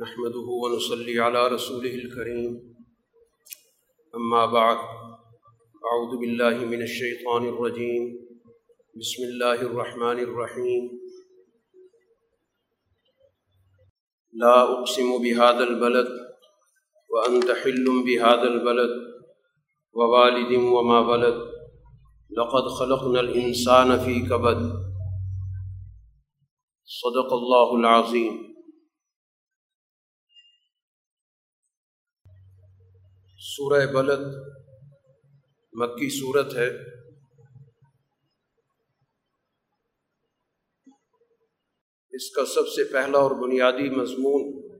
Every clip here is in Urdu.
نحمده ونصلي على رسوله الكريم. أما بعد، أعوذ بالله من الشيطان الرجيم. بسم الله الرحمن الرحيم. لا أقسم بهذا البلد وأنت حل بهذا البلد ووالد وما بلد لقد خلقنا الإنسان في كبد. صدق الله العظيم. سورہ بلد مکی صورت ہے۔ اس کا سب سے پہلا اور بنیادی مضمون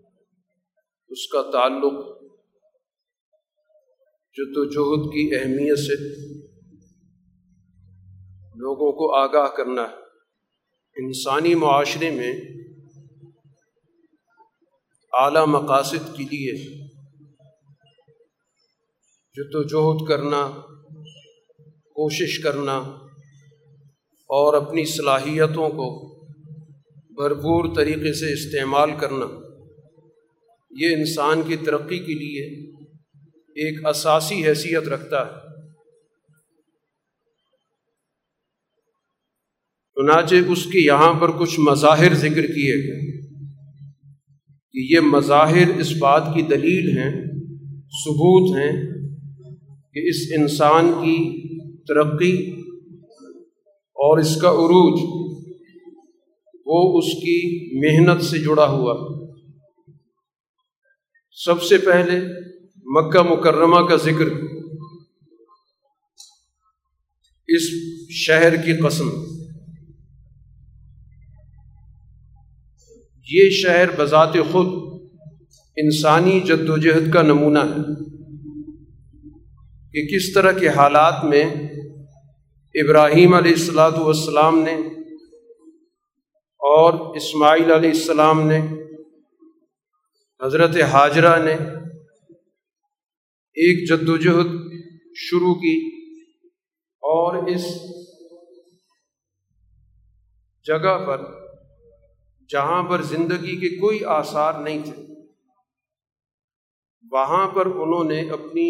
اس کا تعلق جد و جہد کی اہمیت سے لوگوں کو آگاہ کرنا ہے۔ انسانی معاشرے میں اعلیٰ مقاصد کے لیے جد و جہد کرنا، کوشش کرنا اور اپنی صلاحیتوں کو بھرپور طریقے سے استعمال کرنا، یہ انسان کی ترقی کے لیے ایک اساسی حیثیت رکھتا ہے۔ چنانچہ اس کے یہاں پر کچھ مظاہر ذکر کیے گئے۔ کہ یہ مظاہر اس بات کی دلیل ہیں، ثبوت ہیں کہ اس انسان کی ترقی اور اس کا عروج وہ اس کی محنت سے جڑا ہوا سب سے پہلے مکہ مکرمہ کا ذکر۔ اس شہر کی قسم۔ یہ شہر بذات خود انسانی جد و جہد کا نمونہ ہے۔ کہ کس طرح کے حالات میں ابراہیم علیہ السلاۃ والسلام نے اور اسماعیل علیہ السلام نے، حضرت حاجرہ نے ایک جد و جہد شروع کی اور اس جگہ پر جہاں پر زندگی کے کوئی آثار نہیں تھے، وہاں پر انہوں نے اپنی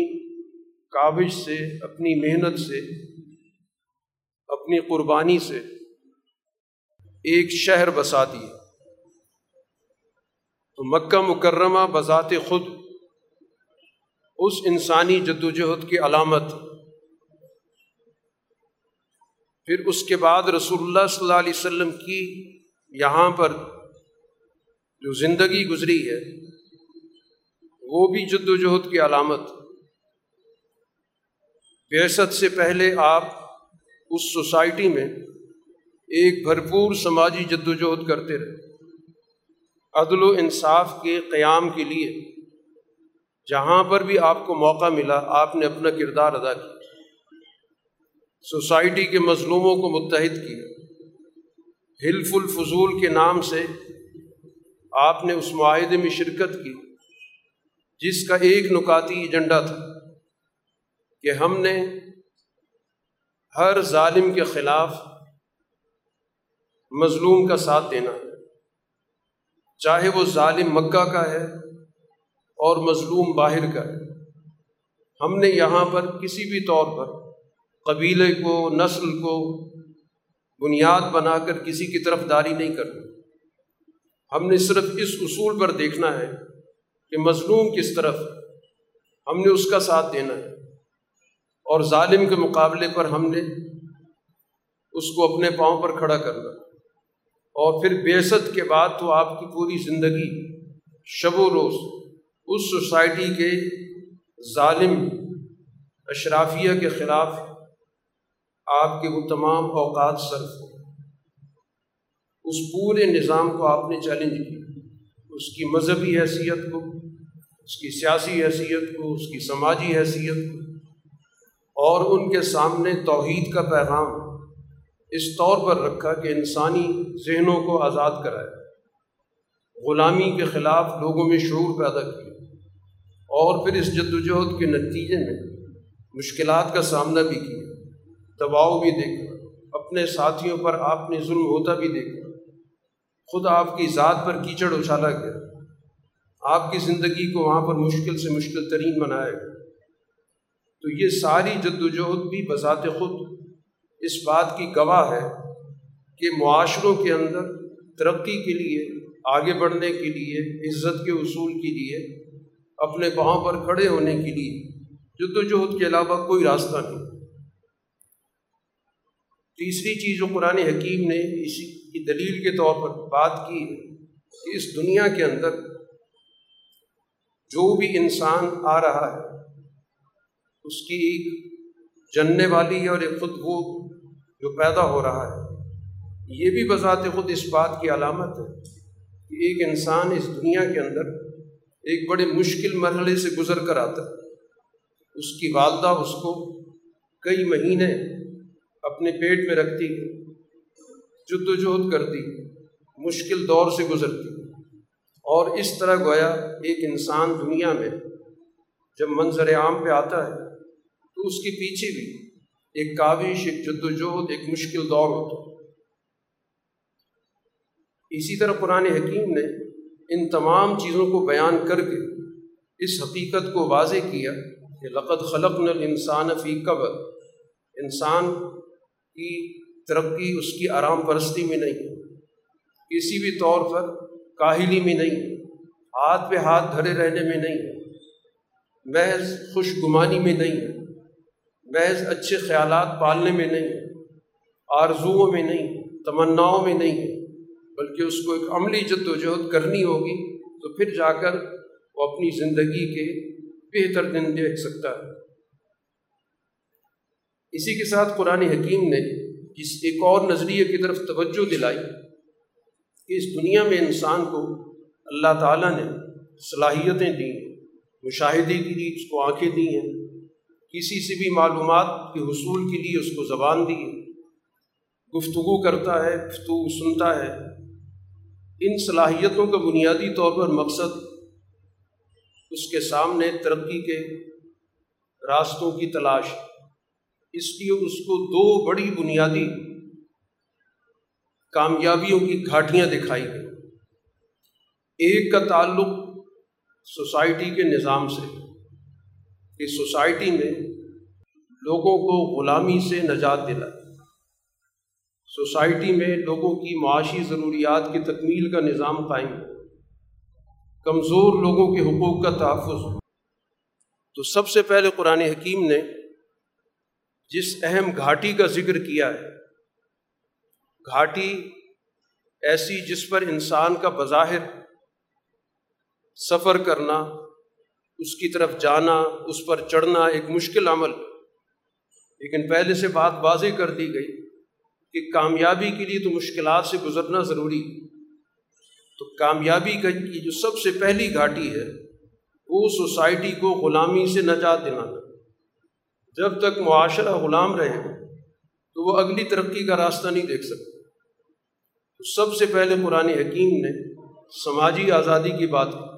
کاوش سے، اپنی محنت سے، اپنی قربانی سے ایک شہر بسا دیے تو مکہ مکرمہ بذات خود اس انسانی جد و جہد کی علامت۔ پھر اس کے بعد رسول اللہ صلی اللہ علیہ وسلم کی یہاں پر جو زندگی گزری ہے، وہ بھی جد و جہد کی علامت۔ بیست سے پہلے آپ اس سوسائٹی میں ایک بھرپور سماجی جد و جہد کرتے رہے۔ عدل و انصاف کے قیام کے لیے جہاں پر بھی آپ کو موقع ملا، آپ نے اپنا کردار ادا کیا۔ سوسائٹی کے مظلوموں کو متحد کیا۔ حلف الفضول کے نام سے آپ نے اس معاہدے میں شرکت کی، جس کا ایک نکاتی ایجنڈا تھا۔ کہ ہم نے ہر ظالم کے خلاف مظلوم کا ساتھ دینا ہے۔ چاہے وہ ظالم مکہ کا ہے اور مظلوم باہر کا ہے۔ ہم نے یہاں پر کسی بھی طور پر قبیلے کو، نسل کو بنیاد بنا کر کسی کی طرف داری نہیں کرنی ہم نے صرف اس اصول پر دیکھنا ہے کہ مظلوم کس طرف ہم نے اس کا ساتھ دینا ہے۔ اور ظالم کے مقابلے پر ہم نے اس کو اپنے پاؤں پر کھڑا کرنا اور پھر بیست کے بعد تو آپ کی پوری زندگی شب و روز اس سوسائٹی کے ظالم اشرافیہ کے خلاف آپ کے وہ تمام اوقات صرف اس پورے نظام کو آپ نے چیلنج کیا۔ اس کی مذہبی حیثیت کو، اس کی سیاسی حیثیت کو، اس کی سماجی حیثیت کو۔ اور ان کے سامنے توحید کا پیغام اس طور پر رکھا کہ انسانی ذہنوں کو آزاد کرائے۔ غلامی کے خلاف لوگوں میں شعور پیدا کیا اور پھر اس جد وجہد کے نتیجے میں مشکلات کا سامنا بھی کیا۔ دباؤ بھی دیکھا۔ اپنے ساتھیوں پر آپ نے ظلم ہوتا بھی دیکھا۔ خود آپ کی ذات پر کیچڑ اچھالا گیا۔ آپ کی زندگی کو وہاں پر مشکل سے مشکل ترین بنائے گا تو یہ ساری جد وجہد بھی بذات خود اس بات کی گواہ ہے کہ معاشروں کے اندر ترقی کے لیے، آگے بڑھنے کے لیے، عزت کے اصول کے لیے، اپنے پاؤں پر کھڑے ہونے کے لیے جد وجہد کے علاوہ کوئی راستہ نہیں۔ تیسری چیز جو قرآن حکیم نے اسی کی دلیل کے طور پر بات کی ہے کہ اس دنیا کے اندر جو بھی انسان آ رہا ہے اس کی ایک جننے والی ہے اور ایک خود وہ جو پیدا ہو رہا ہے، یہ بھی بذات خود اس بات کی علامت ہے کہ ایک انسان اس دنیا کے اندر ایک بڑے مشکل مرحلے سے گزر کر آتا ہے۔ اس کی والدہ اس کو کئی مہینے اپنے پیٹ میں رکھتی، جد وجہد کرتی، مشکل دور سے گزرتی۔ اور اس طرح گویا ایک انسان دنیا میں جب منظر عام پہ آتا ہے تو اس کے پیچھے بھی ایک کاوش ایک جد وجہد ایک مشکل دور ہوتا۔ اسی طرح قرآن حکیم نے ان تمام چیزوں کو بیان کر کے اس حقیقت کو واضح کیا کہ لقت خلق نل انسان فی قبر۔ انسان کی ترقی اس کی آرام پرستی میں نہیں، کسی بھی طور پر کاہلی میں نہیں، ہاتھ پہ ہاتھ دھرے رہنے میں نہیں، محض خوش گمانی میں نہیں۔ محض اچھے خیالات پالنے میں نہیں آرزوؤں میں نہیں، تمناؤں میں نہیں بلکہ اس کو ایک عملی جد و جہد کرنی ہوگی تو پھر جا کر وہ اپنی زندگی کے بہتر دن دیکھ سکتا ہے۔ اسی کے ساتھ قرآن حکیم نے جس ایک اور نظریے کی طرف توجہ دلائی کہ اس دنیا میں انسان کو اللہ تعالیٰ نے صلاحیتیں دیں، مشاہدے کے لیے اس کو آنکھیں دی ہیں کسی سے بھی معلومات کے حصول کے لیے اس کو زبان دی گفتگو کرتا ہے، گفتگو سنتا ہے۔ ان صلاحیتوں کا بنیادی طور پر مقصد اس کے سامنے ترقی کے راستوں کی تلاش۔ اس لیے اس کو دو بڑی بنیادی کامیابیوں کی گھاٹیاں دکھائی گئی ایک کا تعلق سوسائٹی کے نظام سے کہ سوسائٹی میں لوگوں کو غلامی سے نجات دلا سوسائٹی میں لوگوں کی معاشی ضروریات کی تکمیل کا نظام قائم ہو۔ کمزور لوگوں کے حقوق کا تحفظ تو سب سے پہلے قرآن حکیم نے جس اہم گھاٹی کا ذکر کیا ہے، گھاٹی ایسی جس پر انسان کا بظاہر سفر کرنا اس کی طرف جانا، اس پر چڑھنا ایک مشکل عمل۔ لیکن پہلے سے بات واضح کر دی گئی کہ کامیابی کے لیے تو مشکلات سے گزرنا ضروری۔ تو کامیابی کا کی جو سب سے پہلی گھاٹی ہے، وہ سوسائٹی کو غلامی سے نجات دلانا جب تک معاشرہ غلام رہے، تو وہ اگلی ترقی کا راستہ نہیں دیکھ سکتے۔ تو سب سے پہلے قرآن حکیم نے سماجی آزادی کی بات کی۔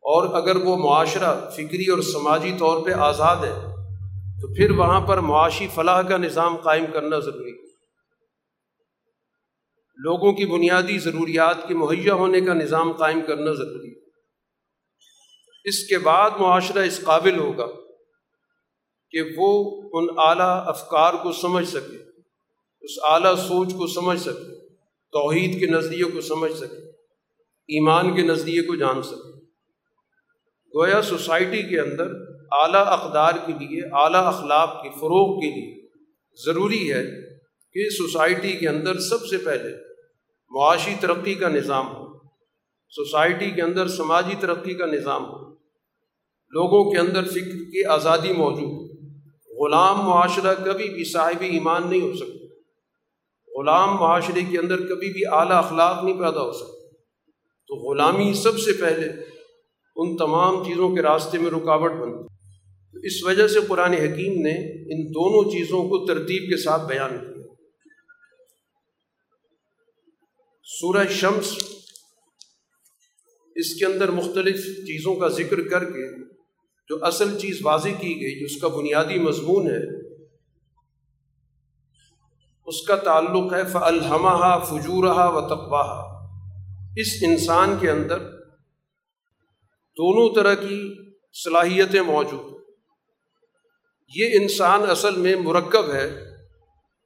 اور اگر وہ معاشرہ فکری اور سماجی طور پہ آزاد ہے، تو پھر وہاں پر معاشی فلاح کا نظام قائم کرنا ضروری ہے۔ لوگوں کی بنیادی ضروریات کے مہیا ہونے کا نظام قائم کرنا ضروری ہے۔ اس کے بعد معاشرہ اس قابل ہوگا کہ وہ ان اعلیٰ افکار کو سمجھ سکے، اس اعلیٰ سوچ کو سمجھ سکے، توحید کے نظریے کو سمجھ سکے، ایمان کے نظریے کو جان سکے۔ گویا سوسائٹی کے اندر اعلیٰ اقدار کے لیے، اعلیٰ اخلاق کے، فروغ کے لیے ضروری ہے کہ سوسائٹی کے اندر سب سے پہلے معاشی ترقی کا نظام ہو، سوسائٹی کے اندر سماجی ترقی کا نظام ہو، لوگوں کے اندر فکر کی آزادی موجود ہو۔ غلام معاشرہ کبھی بھی صاحب ایمان نہیں ہو سکتا۔ غلام معاشرے کے اندر کبھی بھی اعلیٰ اخلاق نہیں پیدا ہو سکتا۔ تو غلامی سب سے پہلے ان تمام چیزوں کے راستے میں رکاوٹ بنتی تو اس وجہ سے قرآن حکیم نے ان دونوں چیزوں کو ترتیب کے ساتھ بیان کیا۔ سورہ شمس اس کے اندر مختلف چیزوں کا ذکر کر کے جو اصل چیز واضح کی گئی، جو اس کا بنیادی مضمون ہے، اس کا تعلق ہے فلحمہ فجورہ و تقواہ اس انسان کے اندر دونوں طرح کی صلاحیتیں موجود ہیں۔ یہ انسان اصل میں مرکب ہے،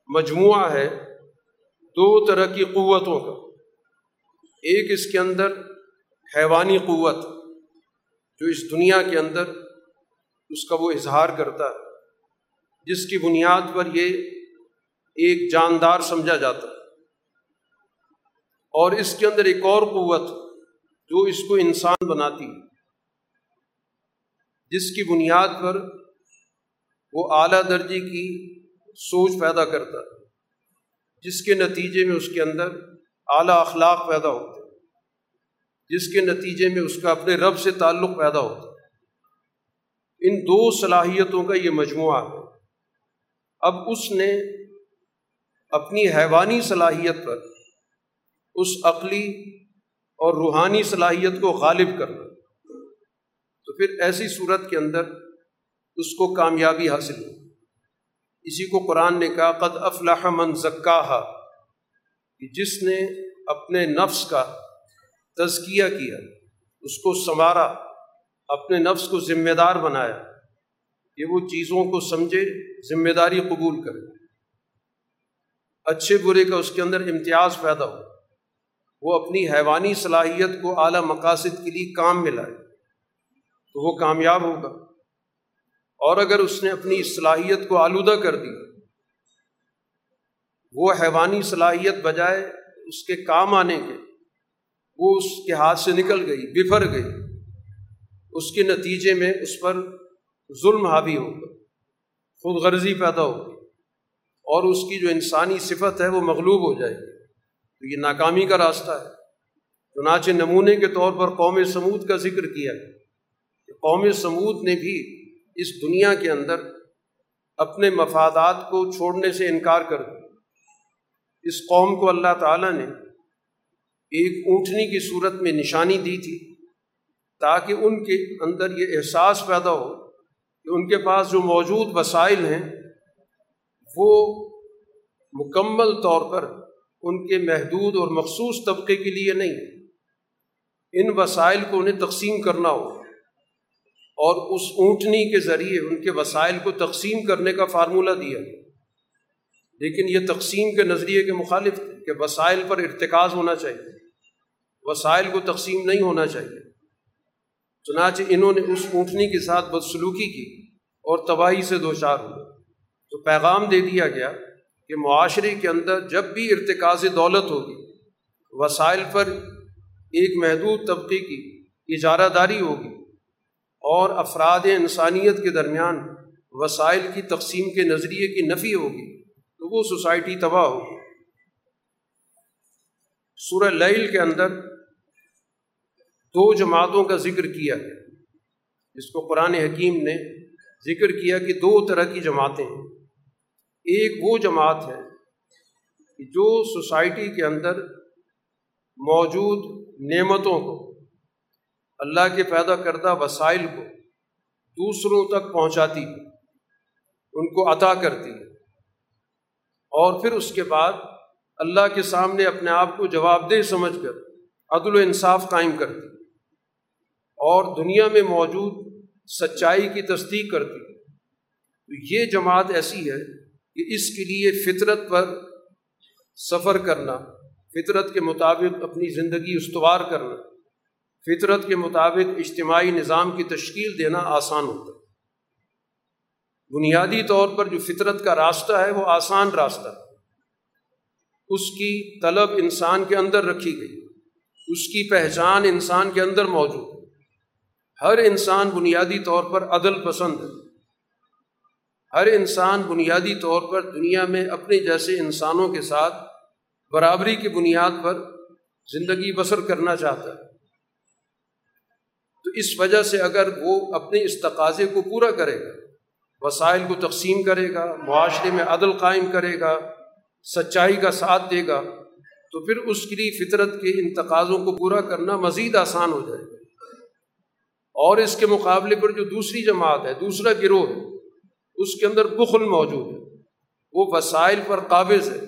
مجموعہ ہے، دو طرح کی قوتوں کا۔ ایک اس کے اندر حیوانی قوت، جو اس دنیا کے اندر اس کا وہ اظہار کرتا ہے، جس کی بنیاد پر یہ ایک جاندار سمجھا جاتا ہے۔ اور اس کے اندر ایک اور قوت جو اس کو انسان بناتی ہے۔ جس کی بنیاد پر وہ اعلیٰ درجے کی سوچ پیدا کرتا ہے، جس کے نتیجے میں اس کے اندر اعلیٰ اخلاق پیدا ہوتے جس کے نتیجے میں اس کا اپنے رب سے تعلق پیدا ہوتا ان دو صلاحیتوں کا یہ مجموعہ ہے۔ اب اس نے اپنی حیوانی صلاحیت پر اس عقلی اور روحانی صلاحیت کو غالب کرنا تو پھر ایسی صورت کے اندر اس کو کامیابی حاصل ہو اسی کو قرآن نے کہا، قد افلاح من زکاہا کہ جس نے اپنے نفس کا تزکیہ کیا، اس کو سنوارا، اپنے نفس کو ذمہ دار بنایا، کہ وہ چیزوں کو سمجھے ذمہ داری قبول کرے۔ اچھے برے کا اس کے اندر امتیاز پیدا ہو۔ وہ اپنی حیوانی صلاحیت کو اعلیٰ مقاصد کے لیے کام میں لائے۔ تو وہ کامیاب ہوگا۔ اور اگر اس نے اپنی صلاحیت کو آلودہ کر دی وہ حیوانی صلاحیت بجائے اس کے کام آنے کے، وہ اس کے ہاتھ سے نکل گئی بفر گئی، اس کے نتیجے میں اس پر ظلم حاوی ہوگا، خود غرضی پیدا ہوگی، اور اس کی جو انسانی صفت ہے وہ مغلوب ہو جائے گی۔ تو یہ ناکامی کا راستہ ہے۔ چنانچہ نمونے کے طور پر قوم سمود کا ذکر کیا کہ قوم سمود نے بھی اس دنیا کے اندر اپنے مفادات کو چھوڑنے سے انکار کر دیا۔ اس قوم کو اللہ تعالیٰ نے ایک اونٹنی کی صورت میں نشانی دی تھی تاکہ ان کے اندر یہ احساس پیدا ہو کہ ان کے پاس جو موجود وسائل ہیں، وہ مکمل طور پر ان کے محدود اور مخصوص طبقے کے لیے نہیں۔ ان وسائل کو انہیں تقسیم کرنا ہو اور اس اونٹنی کے ذریعے ان کے وسائل کو تقسیم کرنے کا فارمولہ دیا۔ لیکن یہ تقسیم کے نظریے کے مخالف تھے کہ وسائل پر ارتکاز ہونا چاہیے۔ وسائل کو تقسیم نہیں ہونا چاہیے۔ چنانچہ انہوں نے اس اونٹنی کے ساتھ بدسلوکی کی اور تباہی سے دو چار ہوئے۔ تو پیغام دے دیا گیا کہ معاشرے کے اندر جب بھی ارتکاز دولت ہوگی، وسائل پر ایک محدود طبقے کی اجارہ داری ہوگی۔ اور افراد انسانیت کے درمیان وسائل کی تقسیم کے نظریے کی نفی ہوگی تو وہ سوسائٹی تباہ ہوگی۔ سورہ لیل کے اندر دو جماعتوں کا ذکر کیا ہے جس کو قرآن حکیم نے ذکر کیا کہ دو طرح کی جماعتیں ہیں۔ ایک وہ جماعت ہے کہ جو سوسائٹی کے اندر موجود نعمتوں کو اللہ کے پیدا کردہ وسائل کو دوسروں تک پہنچاتی ہے، ان کو عطا کرتی ہے۔ اور پھر اس کے بعد اللہ کے سامنے اپنے آپ کو جواب دہ سمجھ کر عدل و انصاف قائم کرتی اور دنیا میں موجود سچائی کی تصدیق کرتی تو یہ جماعت ایسی ہے کہ اس کے لیے فطرت پر سفر کرنا، فطرت کے مطابق اپنی زندگی استوار کرنا۔ فطرت کے مطابق اجتماعی نظام کی تشکیل دینا آسان ہوتا ہے۔ بنیادی طور پر جو فطرت کا راستہ ہے وہ آسان راستہ ہے۔ اس کی طلب انسان کے اندر رکھی گئی اس کی پہچان انسان کے اندر موجود ہے۔ ہر انسان بنیادی طور پر عدل پسند ہے۔ ہر انسان بنیادی طور پر دنیا میں اپنے جیسے انسانوں کے ساتھ برابری کی بنیاد پر زندگی بسر کرنا چاہتا ہے۔ تو اس وجہ سے اگر وہ اپنے اس تقاضے کو پورا کرے گا، وسائل کو تقسیم کرے گا، معاشرے میں عدل قائم کرے گا، سچائی کا ساتھ دے گا، تو پھر اس کے لیے فطرت کے ان تقاضوں کو پورا کرنا مزید آسان ہو جائے گا۔ اور اس کے مقابلے پر جو دوسری جماعت ہے، دوسرا گروہ ہے، اس کے اندر بخل موجود ہے۔ وہ وسائل پر قابض ہے۔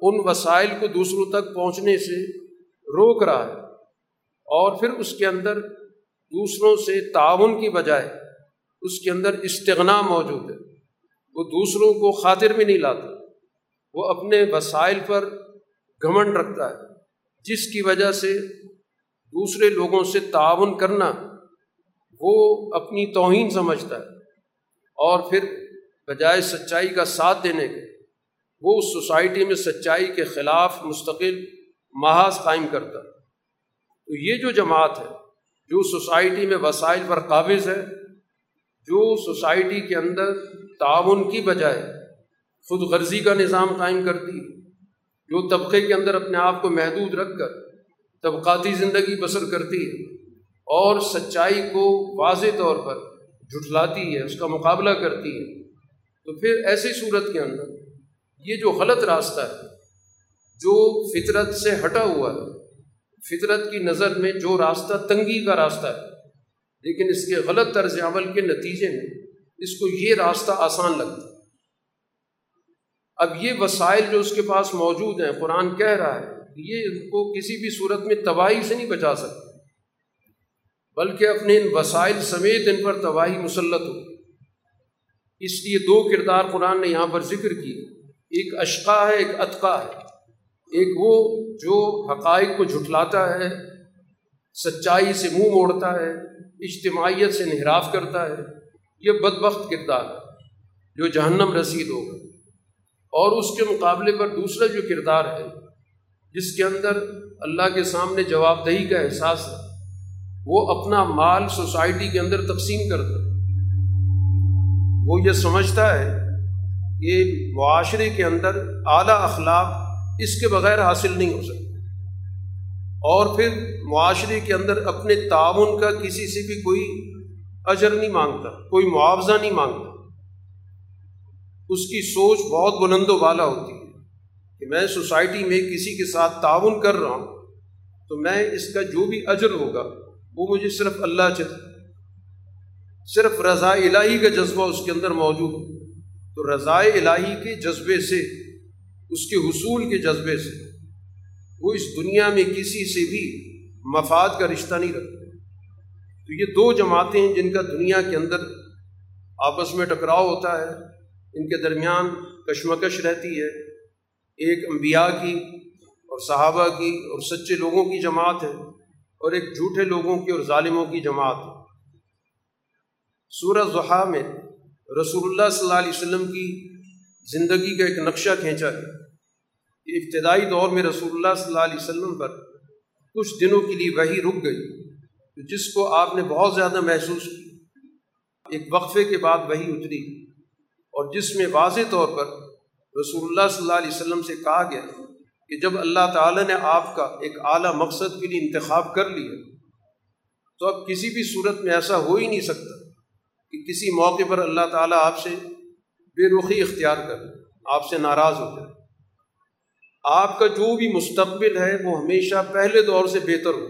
ان وسائل کو دوسروں تک پہنچنے سے روک رہا ہے۔ اور پھر اس کے اندر دوسروں سے تعاون کی بجائے اس کے اندر استغنا موجود ہے۔ وہ دوسروں کو خاطر میں نہیں لاتا۔ وہ اپنے وسائل پر گھمنڈ رکھتا ہے، جس کی وجہ سے دوسرے لوگوں سے تعاون کرنا وہ اپنی توہین سمجھتا ہے۔ اور پھر بجائے سچائی کا ساتھ دینے کے، وہ اس سوسائٹی میں سچائی کے خلاف مستقل محاذ قائم کرتا تو یہ جو جماعت ہے جو سوسائٹی میں وسائل پر قابض ہے، جو سوسائٹی کے اندر تعاون کی بجائے خود غرضی کا نظام قائم کرتی ہے، جو طبقے کے اندر اپنے آپ کو محدود رکھ کر طبقاتی زندگی بسر کرتی ہے اور سچائی کو واضح طور پر جھٹلاتی ہے، اس کا مقابلہ کرتی ہے۔ تو پھر ایسی صورت کے اندر یہ جو غلط راستہ ہے، جو فطرت سے ہٹا ہوا ہے فطرت کی نظر میں جو راستہ تنگی کا راستہ ہے، لیکن اس کے غلط طرز عمل کے نتیجے میں اس کو یہ راستہ آسان لگتا ہے۔ اب یہ وسائل جو اس کے پاس موجود ہیں، قرآن کہہ رہا ہے یہ ان کو کسی بھی صورت میں تباہی سے نہیں بچا سکتے، بلکہ اپنے ان وسائل سمیت ان پر تباہی مسلط ہو۔ اس لیے دو کردار قرآن نے یہاں پر ذکر کی ایک اشقا ہے، ایک اتقا ہے۔ ایک وہ جو حقائق کو جھٹلاتا ہے، سچائی سے منہ موڑتا ہے، اجتماعیت سے انحراف کرتا ہے، یہ بد بخت کردار ہے جو جہنم رسید ہوگا۔ اور اس کے مقابلے پر دوسرا جو کردار ہے، جس کے اندر اللہ کے سامنے جواب دہی کا احساس ہے، وہ اپنا مال سوسائٹی کے اندر تقسیم کرتا ہے۔ وہ یہ سمجھتا ہے کہ معاشرے کے اندر اعلیٰ اخلاق اس کے بغیر حاصل نہیں ہو سکتا۔ اور پھر معاشرے کے اندر اپنے تعاون کا کسی سے بھی کوئی اجر نہیں مانگتا، کوئی معاوضہ نہیں مانگتا۔ اس کی سوچ بہت بلند و بالا ہوتی ہے کہ میں سوسائٹی میں کسی کے ساتھ تعاون کر رہا ہوں تو میں اس کا جو بھی اجر ہوگا، وہ مجھے صرف اللہ چاہتا صرف رضا الہی کا جذبہ اس کے اندر موجود تو رضاء الہی کے جذبے سے اس کے حصول کے جذبے سے۔ وہ اس دنیا میں کسی سے بھی مفاد کا رشتہ نہیں رکھتے۔ تو یہ دو جماعتیں ہیں جن کا دنیا کے اندر آپس میں ٹکراؤ ہوتا ہے۔ ان کے درمیان کشمکش رہتی ہے۔ ایک انبیاء کی اور صحابہ کی اور سچے لوگوں کی جماعت ہے اور ایک جھوٹے لوگوں کی اور ظالموں کی جماعت ہے۔ سورہ ضحا میں رسول اللہ صلی اللہ علیہ وسلم کی زندگی کا ایک نقشہ کھینچا ہے۔ کہ ابتدائی دور میں رسول اللہ صلی اللہ علیہ وسلم پر کچھ دنوں کے لیے وہی رک گئی جس کو آپ نے بہت زیادہ محسوس کی۔ ایک وقفے کے بعد وہی اتری اور جس میں واضح طور پر رسول اللہ صلی اللہ علیہ وسلم سے کہا گیا کہ جب اللہ تعالیٰ نے آپ کا ایک اعلیٰ مقصد کے لیے انتخاب کر لیا، تو اب کسی بھی صورت میں ایسا ہو ہی نہیں سکتا کہ کسی موقع پر اللہ تعالیٰ آپ سے بے رخی اختیار کر، آپ سے ناراض ہو جائے۔ آپ کا جو بھی مستقبل ہے، وہ ہمیشہ پہلے دور سے بہتر ہو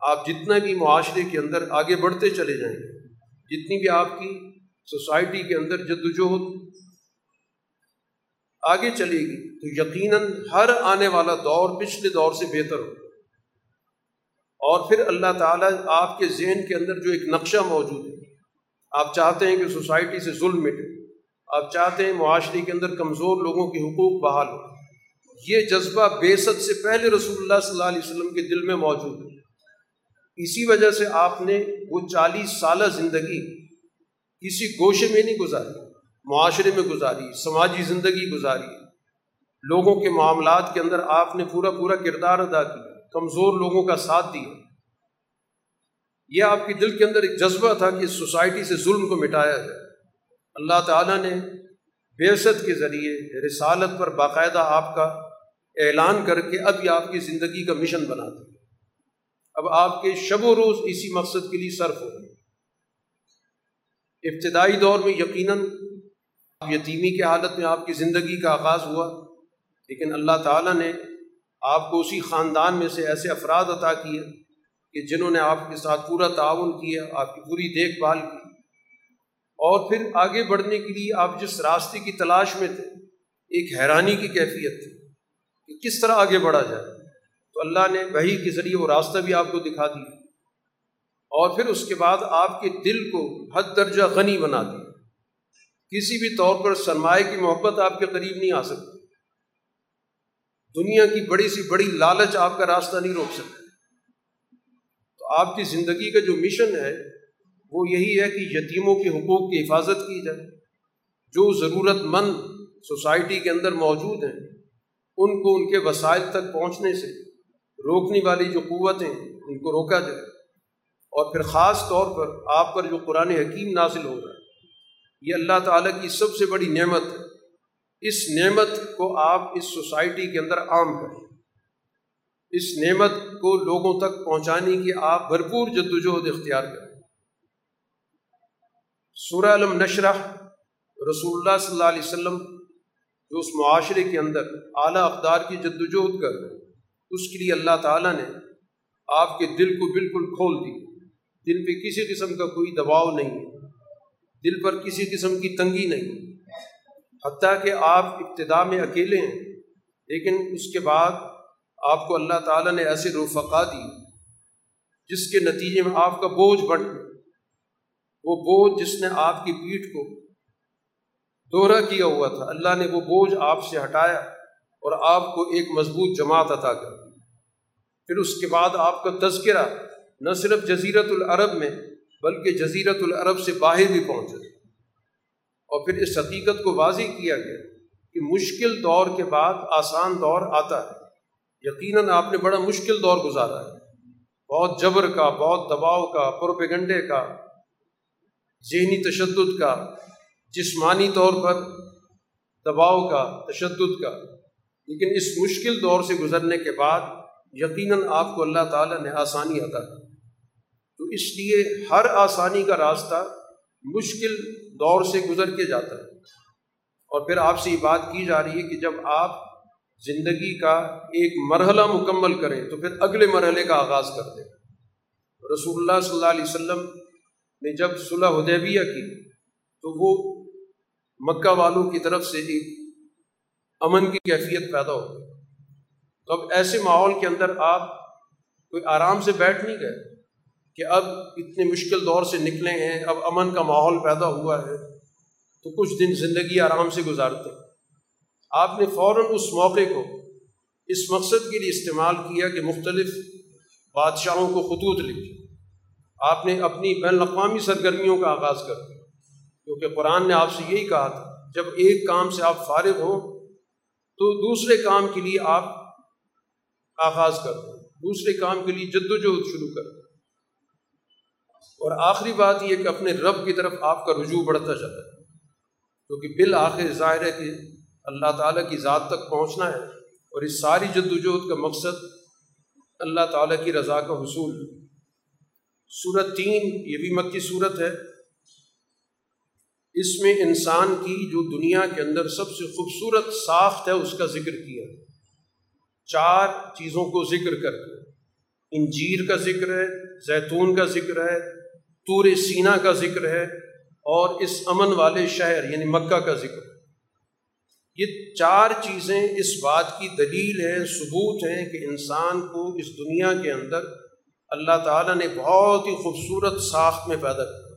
آپ جتنا بھی معاشرے کے اندر آگے بڑھتے چلے جائیں گے، جتنی بھی آپ کی سوسائٹی کے اندر جد وجہد آگے چلے گی، تو یقیناً ہر آنے والا دور پچھلے دور سے بہتر ہو اور پھر اللہ تعالیٰ آپ کے ذہن کے اندر جو ایک نقشہ موجود ہے، آپ چاہتے ہیں کہ سوسائٹی سے ظلم مٹے۔ آپ چاہتے ہیں معاشرے کے اندر کمزور لوگوں کے حقوق بحال ہو۔ یہ جذبہ بیست سے پہلے رسول اللہ صلی اللہ علیہ وسلم کے دل میں موجود ہے۔ اسی وجہ سے آپ نے وہ چالیس سالہ زندگی کسی گوشے میں نہیں گزاری، معاشرے میں گزاری، سماجی زندگی گزاری۔ لوگوں کے معاملات کے اندر آپ نے پورا پورا کردار ادا کیا، کمزور لوگوں کا ساتھ دیا۔ یہ آپ کے دل کے اندر ایک جذبہ تھا کہ سوسائٹی سے ظلم کو مٹایا جائے۔ اللہ تعالیٰ نے بیست کے ذریعے رسالت پر باقاعدہ آپ کا اعلان کر کے اب یہ آپ کی زندگی کا مشن بنا دیا۔ اب آپ کے شب و روز اسی مقصد کے لیے صرف ہو گئے۔ ابتدائی دور میں یقیناً یتیمی کے حالت میں آپ کی زندگی کا آغاز ہوا، لیکن اللہ تعالیٰ نے آپ کو اسی خاندان میں سے ایسے افراد عطا کیے کہ جنہوں نے آپ کے ساتھ پورا تعاون کیا، آپ کی پوری دیکھ بھال کی۔ اور پھر آگے بڑھنے کے لیے آپ جس راستے کی تلاش میں تھے، ایک حیرانی کی کیفیت تھی کہ کس طرح آگے بڑھا جائے۔ تو اللہ نے وہی کے ذریعے وہ راستہ بھی آپ کو دکھا دیا۔ اور پھر اس کے بعد آپ کے دل کو حد درجہ غنی بنا دیا۔ کسی بھی طور پر سرمایہ کی محبت آپ کے قریب نہیں آ سکتی۔ دنیا کی بڑی سی بڑی لالچ آپ کا راستہ نہیں روک سکتی۔ تو آپ کی زندگی کا جو مشن ہے وہ یہی ہے کہ یتیموں کے حقوق کی حفاظت کی جائے۔ جو ضرورت مند سوسائٹی کے اندر موجود ہیں، ان کو ان کے وسائل تک پہنچنے سے روکنے والی جو قوتیں ان کو روکا جائے۔ اور پھر خاص طور پر آپ پر جو قرآن حکیم نازل ہو رہا ہے، یہ اللہ تعالیٰ کی سب سے بڑی نعمت ہے۔ اس نعمت کو آپ اس سوسائٹی کے اندر عام کریں۔ اس نعمت کو لوگوں تک پہنچانے کی آپ بھرپور جد وجہد اختیار کریں۔ سورہ علم نشرہ رسول اللہ صلی اللہ علیہ وسلم جو اس معاشرے کے اندر اعلیٰ اقدار کی جد وجہد کر اس کے لیے اللہ تعالیٰ نے آپ کے دل کو بالکل کھول دی دل پہ کسی قسم کا کوئی دباؤ نہیں دل پر کسی قسم کی تنگی نہیں حتیٰ کہ آپ ابتدا میں اکیلے ہیں، لیکن اس کے بعد آپ کو اللہ تعالیٰ نے ایسے رفقا دی جس کے نتیجے میں آپ کا بوجھ بڑھ وہ بوجھ جس نے آپ کی پیٹھ کو دوہرا کیا ہوا تھا، اللہ نے وہ بوجھ آپ سے ہٹایا اور آپ کو ایک مضبوط جماعت عطا کر پھر اس کے بعد آپ کا تذکرہ نہ صرف جزیرت العرب میں، بلکہ جزیرت العرب سے باہر بھی پہنچا۔ اور پھر اس حقیقت کو واضح کیا گیا کہ مشکل دور کے بعد آسان دور آتا ہے۔ یقیناً آپ نے بڑا مشکل دور گزارا ہے۔ بہت جبر کا، بہت دباؤ کا، پروپیگنڈے کا ذہنی تشدد کا، جسمانی طور پر دباؤ کا، تشدد کا۔ لیکن اس مشکل دور سے گزرنے کے بعد یقیناً آپ کو اللہ تعالیٰ نے آسانی عطا کی۔ تو اس لیے ہر آسانی کا راستہ مشکل دور سے گزر کے جاتا ہے۔ اور پھر آپ سے یہ بات کی جا رہی ہے کہ جب آپ زندگی کا ایک مرحلہ مکمل کریں تو پھر اگلے مرحلے کا آغاز کر دیں۔ رسول اللہ صلی اللہ علیہ وسلم نے جب صلح حدیبیہ کی، تو وہ مکہ والوں کی طرف سے ایک امن کی کیفیت پیدا ہو گئی۔ تو اب ایسے ماحول کے اندر آپ کوئی آرام سے بیٹھ نہیں گئے کہ اب اتنے مشکل دور سے نکلے ہیں، اب امن کا ماحول پیدا ہوا ہے، تو کچھ دن زندگی آرام سے گزارتے۔ آپ نے فوراً اس موقع کو اس مقصد کے لیے استعمال کیا کہ مختلف بادشاہوں کو خطوط لکھے آپ نے اپنی بین الاقوامی سرگرمیوں کا آغاز کر دیا۔ کیونکہ قرآن نے آپ سے یہی کہا تھا، جب ایک کام سے آپ فارغ ہوں تو دوسرے کام کے لیے آپ آغاز کر دیں۔ دوسرے کام کے لیے جد و جہد شروع کر دیں۔ اور آخری بات یہ کہ اپنے رب کی طرف آپ کا رجوع بڑھتا چلا ہے۔ کیونکہ بالآخر ظاہر ہے کہ اللہ تعالیٰ کی ذات تک پہنچنا ہے اور اس ساری جد و جہد کا مقصد اللہ تعالیٰ کی رضا کا حصول صورت تین، یہ بھی مکی صورت ہے۔ اس میں انسان کی جو دنیا کے اندر سب سے خوبصورت ساخت ہے، اس کا ذکر کیا۔ چار چیزوں کو ذکر کر کے۔ انجیر کا ذکر ہے، زیتون کا ذکر ہے تور سینا کا ذکر ہے، اور اس امن والے شہر یعنی مکہ کا ذکر۔ یہ چار چیزیں اس بات کی دلیل ہے ثبوت ہیں کہ انسان کو اس دنیا کے اندر اللہ تعالیٰ نے بہت ہی خوبصورت ساخت میں پیدا کیا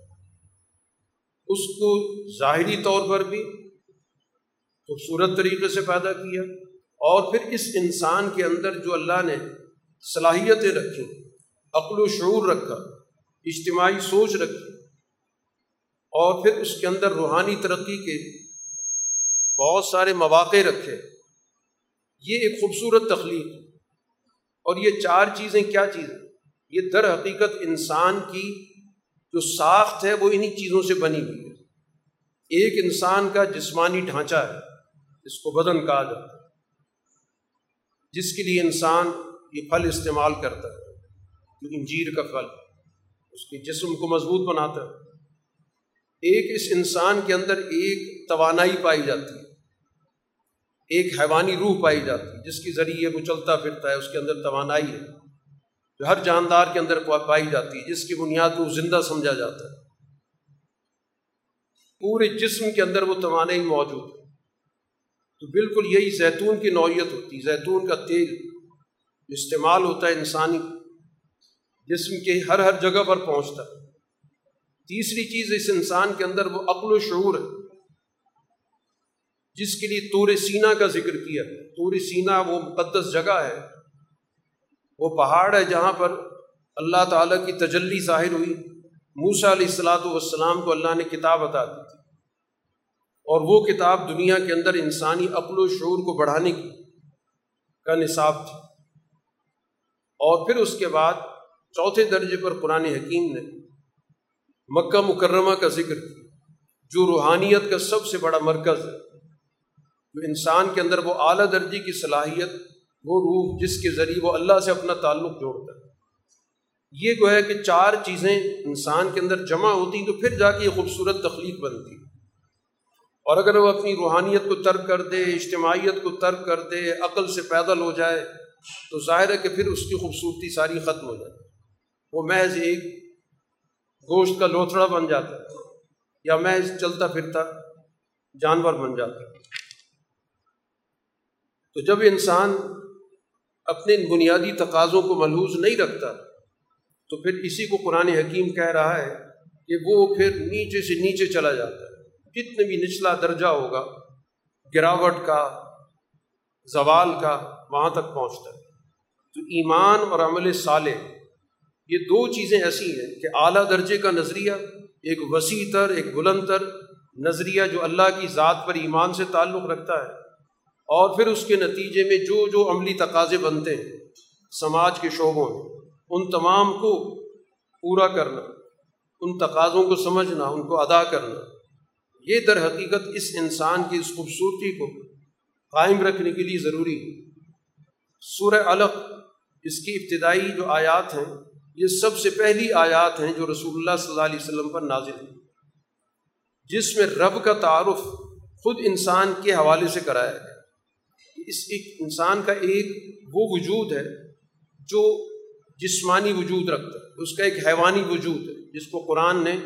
اس کو ظاہری طور پر بھی خوبصورت طریقے سے پیدا کیا اور پھر اس انسان کے اندر جو اللہ نے صلاحیتیں رکھی، عقل و شعور رکھا، اجتماعی سوچ رکھی اور پھر اس کے اندر روحانی ترقی کے بہت سارے مواقع رکھے، یہ ایک خوبصورت تخلیق۔ اور یہ چار چیزیں کیا چیزیں یہ در حقیقت انسان کی جو ساخت ہے وہ انہی چیزوں سے بنی ہوئی ہے۔ ایک انسان کا جسمانی ڈھانچہ ہے، اس کو بدن کہا جاتا ہے۔ جس کے لیے انسان یہ پھل استعمال کرتا ہے، جو انجیر کا پھل، اس کے جسم کو مضبوط بناتا ہے۔ ایک اس انسان کے اندر ایک توانائی پائی جاتی ہے، ایک حیوانی روح پائی جاتی ہے، جس کے ذریعے وہ چلتا پھرتا ہے، اس کے اندر توانائی ہے۔ جو ہر جاندار کے اندر پائی جاتی ہے، جس کی بنیاد کو زندہ سمجھا جاتا ہے۔ پورے جسم کے اندر وہ توانائی موجود ہے۔ تو بالکل یہی زیتون کی نوعیت ہوتی ہے۔ زیتون کا تیل جو استعمال ہوتا ہے انسانی جسم کے ہر ہر جگہ پر پہنچتا ہے۔ تیسری چیز اس انسان کے اندر وہ عقل و شعور ہے۔ جس کے لیے تور سینا کا ذکر کیا تور سینا وہ مقدس جگہ ہے۔ وہ پہاڑ ہے جہاں پر اللہ تعالیٰ کی تجلی ظاہر ہوئی۔ موسا علیہ السلاۃ والسلام کو اللہ نے کتاب عطا دی تھی۔ اور وہ کتاب دنیا کے اندر انسانی عقل و شعور کو بڑھانے کی کا نصاب تھی۔ اور پھر اس کے بعد چوتھے درجے پر قرآن حکیم نے مکہ مکرمہ کا ذکر کیا، جو روحانیت کا سب سے بڑا مرکز ہے۔ جو انسان کے اندر وہ اعلیٰ درجے کی صلاحیت وہ روح جس کے ذریعے وہ اللہ سے اپنا تعلق جوڑتا ہے۔ یہ گویا کہ چار چیزیں انسان کے اندر جمع ہوتی تو پھر جا کے یہ خوبصورت تخلیق بنتی اور اگر وہ اپنی روحانیت کو ترک کر دے، اجتماعیت کو ترک کر دے، عقل سے پیدل ہو جائے، تو ظاہر ہے کہ پھر اس کی خوبصورتی ساری ختم ہو جائے۔ وہ محض ایک گوشت کا لوتھڑا بن جاتا ہے یا محض چلتا پھرتا جانور بن جاتا ہے۔ تو جب انسان اپنے ان بنیادی تقاضوں کو ملحوظ نہیں رکھتا، تو پھر اسی کو قرآن حکیم کہہ رہا ہے کہ وہ پھر نیچے سے نیچے چلا جاتا ہے۔ جتنے بھی نچلا درجہ ہوگا، گراوٹ کا، زوال کا وہاں تک پہنچتا ہے۔ تو ایمان اور عمل صالح، یہ دو چیزیں ایسی ہیں کہ اعلیٰ درجے کا نظریہ، ایک وسیع تر، ایک بلند تر نظریہ جو اللہ کی ذات پر ایمان سے تعلق رکھتا ہے۔ اور پھر اس کے نتیجے میں جو جو عملی تقاضے بنتے ہیں، سماج کے شعبوں میں، ان تمام کو پورا کرنا، ان تقاضوں کو سمجھنا، ان کو ادا کرنا، یہ در حقیقت اس انسان کی، اس خوبصورتی کو قائم رکھنے کے لیے ضروری ہے۔ سورہ علق، اس کی ابتدائی جو آیات ہیں، یہ سب سے پہلی آیات ہیں جو رسول اللہ صلی اللہ علیہ وسلم پر نازل ہیں۔ جس میں رب کا تعارف خود انسان کے حوالے سے کرایا گیا۔ اس ایک انسان کا ایک وہ وجود ہے جو جسمانی وجود رکھتا ہے، اس کا ایک حیوانی وجود ہے۔ جس کو قرآن نے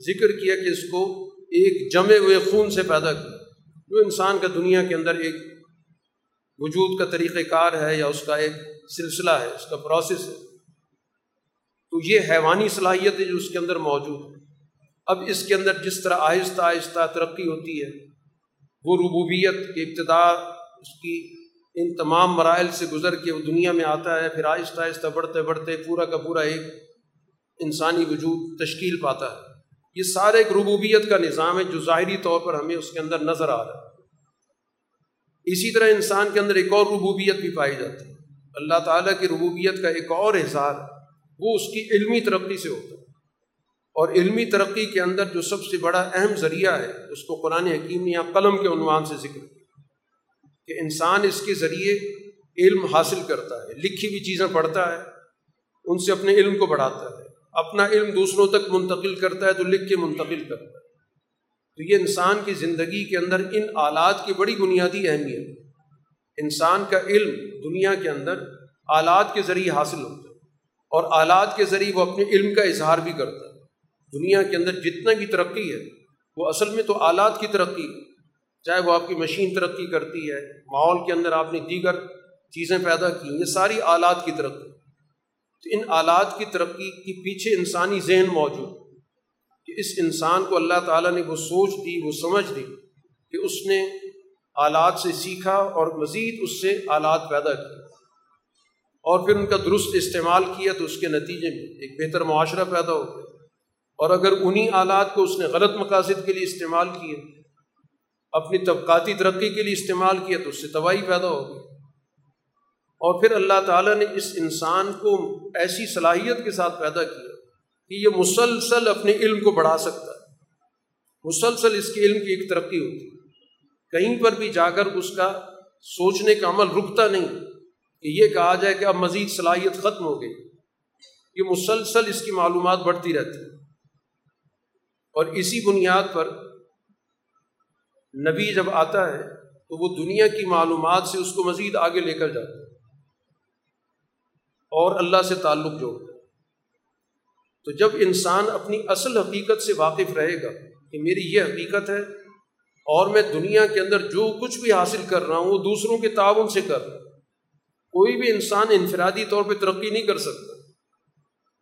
ذکر کیا کہ اس کو ایک جمے ہوئے خون سے پیدا کیا۔ جو انسان کا دنیا کے اندر ایک وجود کا طریقہ کار ہے یا اس کا ایک سلسلہ ہے، اس کا پروسیس ہے۔ تو یہ حیوانی صلاحیت ہے جو اس کے اندر موجود ہے۔ اب اس کے اندر جس طرح آہستہ آہستہ ترقی ہوتی ہے، وہ ربوبیت کی ابتدا اس کی ان تمام مراحل سے گزر کے وہ دنیا میں آتا ہے، پھر آہستہ آہستہ بڑھتے بڑھتے پورا کا پورا ایک انسانی وجود تشکیل پاتا ہے۔ یہ سارے ایک ربوبیت کا نظام ہے جو ظاہری طور پر ہمیں اس کے اندر نظر آ رہا ہے۔ اسی طرح انسان کے اندر ایک اور ربوبیت بھی پائی جاتی ہے۔ اللہ تعالیٰ کی ربوبیت کا ایک اور احسار وہ اس کی علمی ترقی سے ہوتا ہے۔ اور علمی ترقی کے اندر جو سب سے بڑا اہم ذریعہ ہے، اس کو قرآن حکیم یا قلم کے عنوان سے ذکر کیا۔ کہ انسان اس کے ذریعے علم حاصل کرتا ہے، لکھی ہوئی چیزیں پڑھتا ہے، ان سے اپنے علم کو بڑھاتا ہے۔ اپنا علم دوسروں تک منتقل کرتا ہے تو لکھ کے منتقل کرتا ہے۔ تو یہ انسان کی زندگی کے اندر ان آلات کی بڑی بنیادی اہمیت ہے۔ انسان کا علم دنیا کے اندر آلات کے ذریعے حاصل ہوتا ہے اور آلات کے ذریعے وہ اپنے علم کا اظہار بھی کرتا ہے۔ دنیا کے اندر جتنا بھی ترقی ہے، وہ اصل میں تو آلات کی ترقی ہے۔ چاہے وہ آپ کی مشین ترقی کرتی ہے، ماحول کے اندر آپ نے دیگر چیزیں پیدا کی یہ ساری آلات کی ترقی۔ تو ان آلات کی ترقی کے پیچھے انسانی ذہن موجود کہ اس انسان کو اللہ تعالیٰ نے وہ سوچ دی، وہ سمجھ دی کہ اس نے آلات سے سیکھا اور مزید اس سے آلات پیدا کیے۔ اور پھر ان کا درست استعمال کیا تو اس کے نتیجے میں ایک بہتر معاشرہ پیدا ہو گیا۔ اور اگر انہی آلات کو اس نے غلط مقاصد کے لیے استعمال کیے اپنی طبقاتی ترقی کے لیے استعمال کیا تو اس سے تباہی پیدا ہوگی اور پھر اللہ تعالیٰ نے اس انسان کو ایسی صلاحیت کے ساتھ پیدا کیا کہ یہ مسلسل اپنے علم کو بڑھا سکتا ہے۔ مسلسل اس کے علم کی ایک ترقی ہوتی ہے۔ کہیں پر بھی جا کر اس کا سوچنے کا عمل رکتا نہیں کہ یہ کہا جائے کہ اب مزید صلاحیت ختم ہو گئی۔ یہ مسلسل اس کی معلومات بڑھتی رہتی اور اسی بنیاد پر نبی جب آتا ہے تو وہ دنیا کی معلومات سے اس کو مزید آگے لے کر جاتا ہے اور اللہ سے تعلق جوڑتا ہے۔ تو جب انسان اپنی اصل حقیقت سے واقف رہے گا کہ میری یہ حقیقت ہے اور میں دنیا کے اندر جو کچھ بھی حاصل کر رہا ہوں وہ دوسروں کے تعاون سے کر رہا ہوں، کوئی بھی انسان انفرادی طور پہ ترقی نہیں کر سکتا۔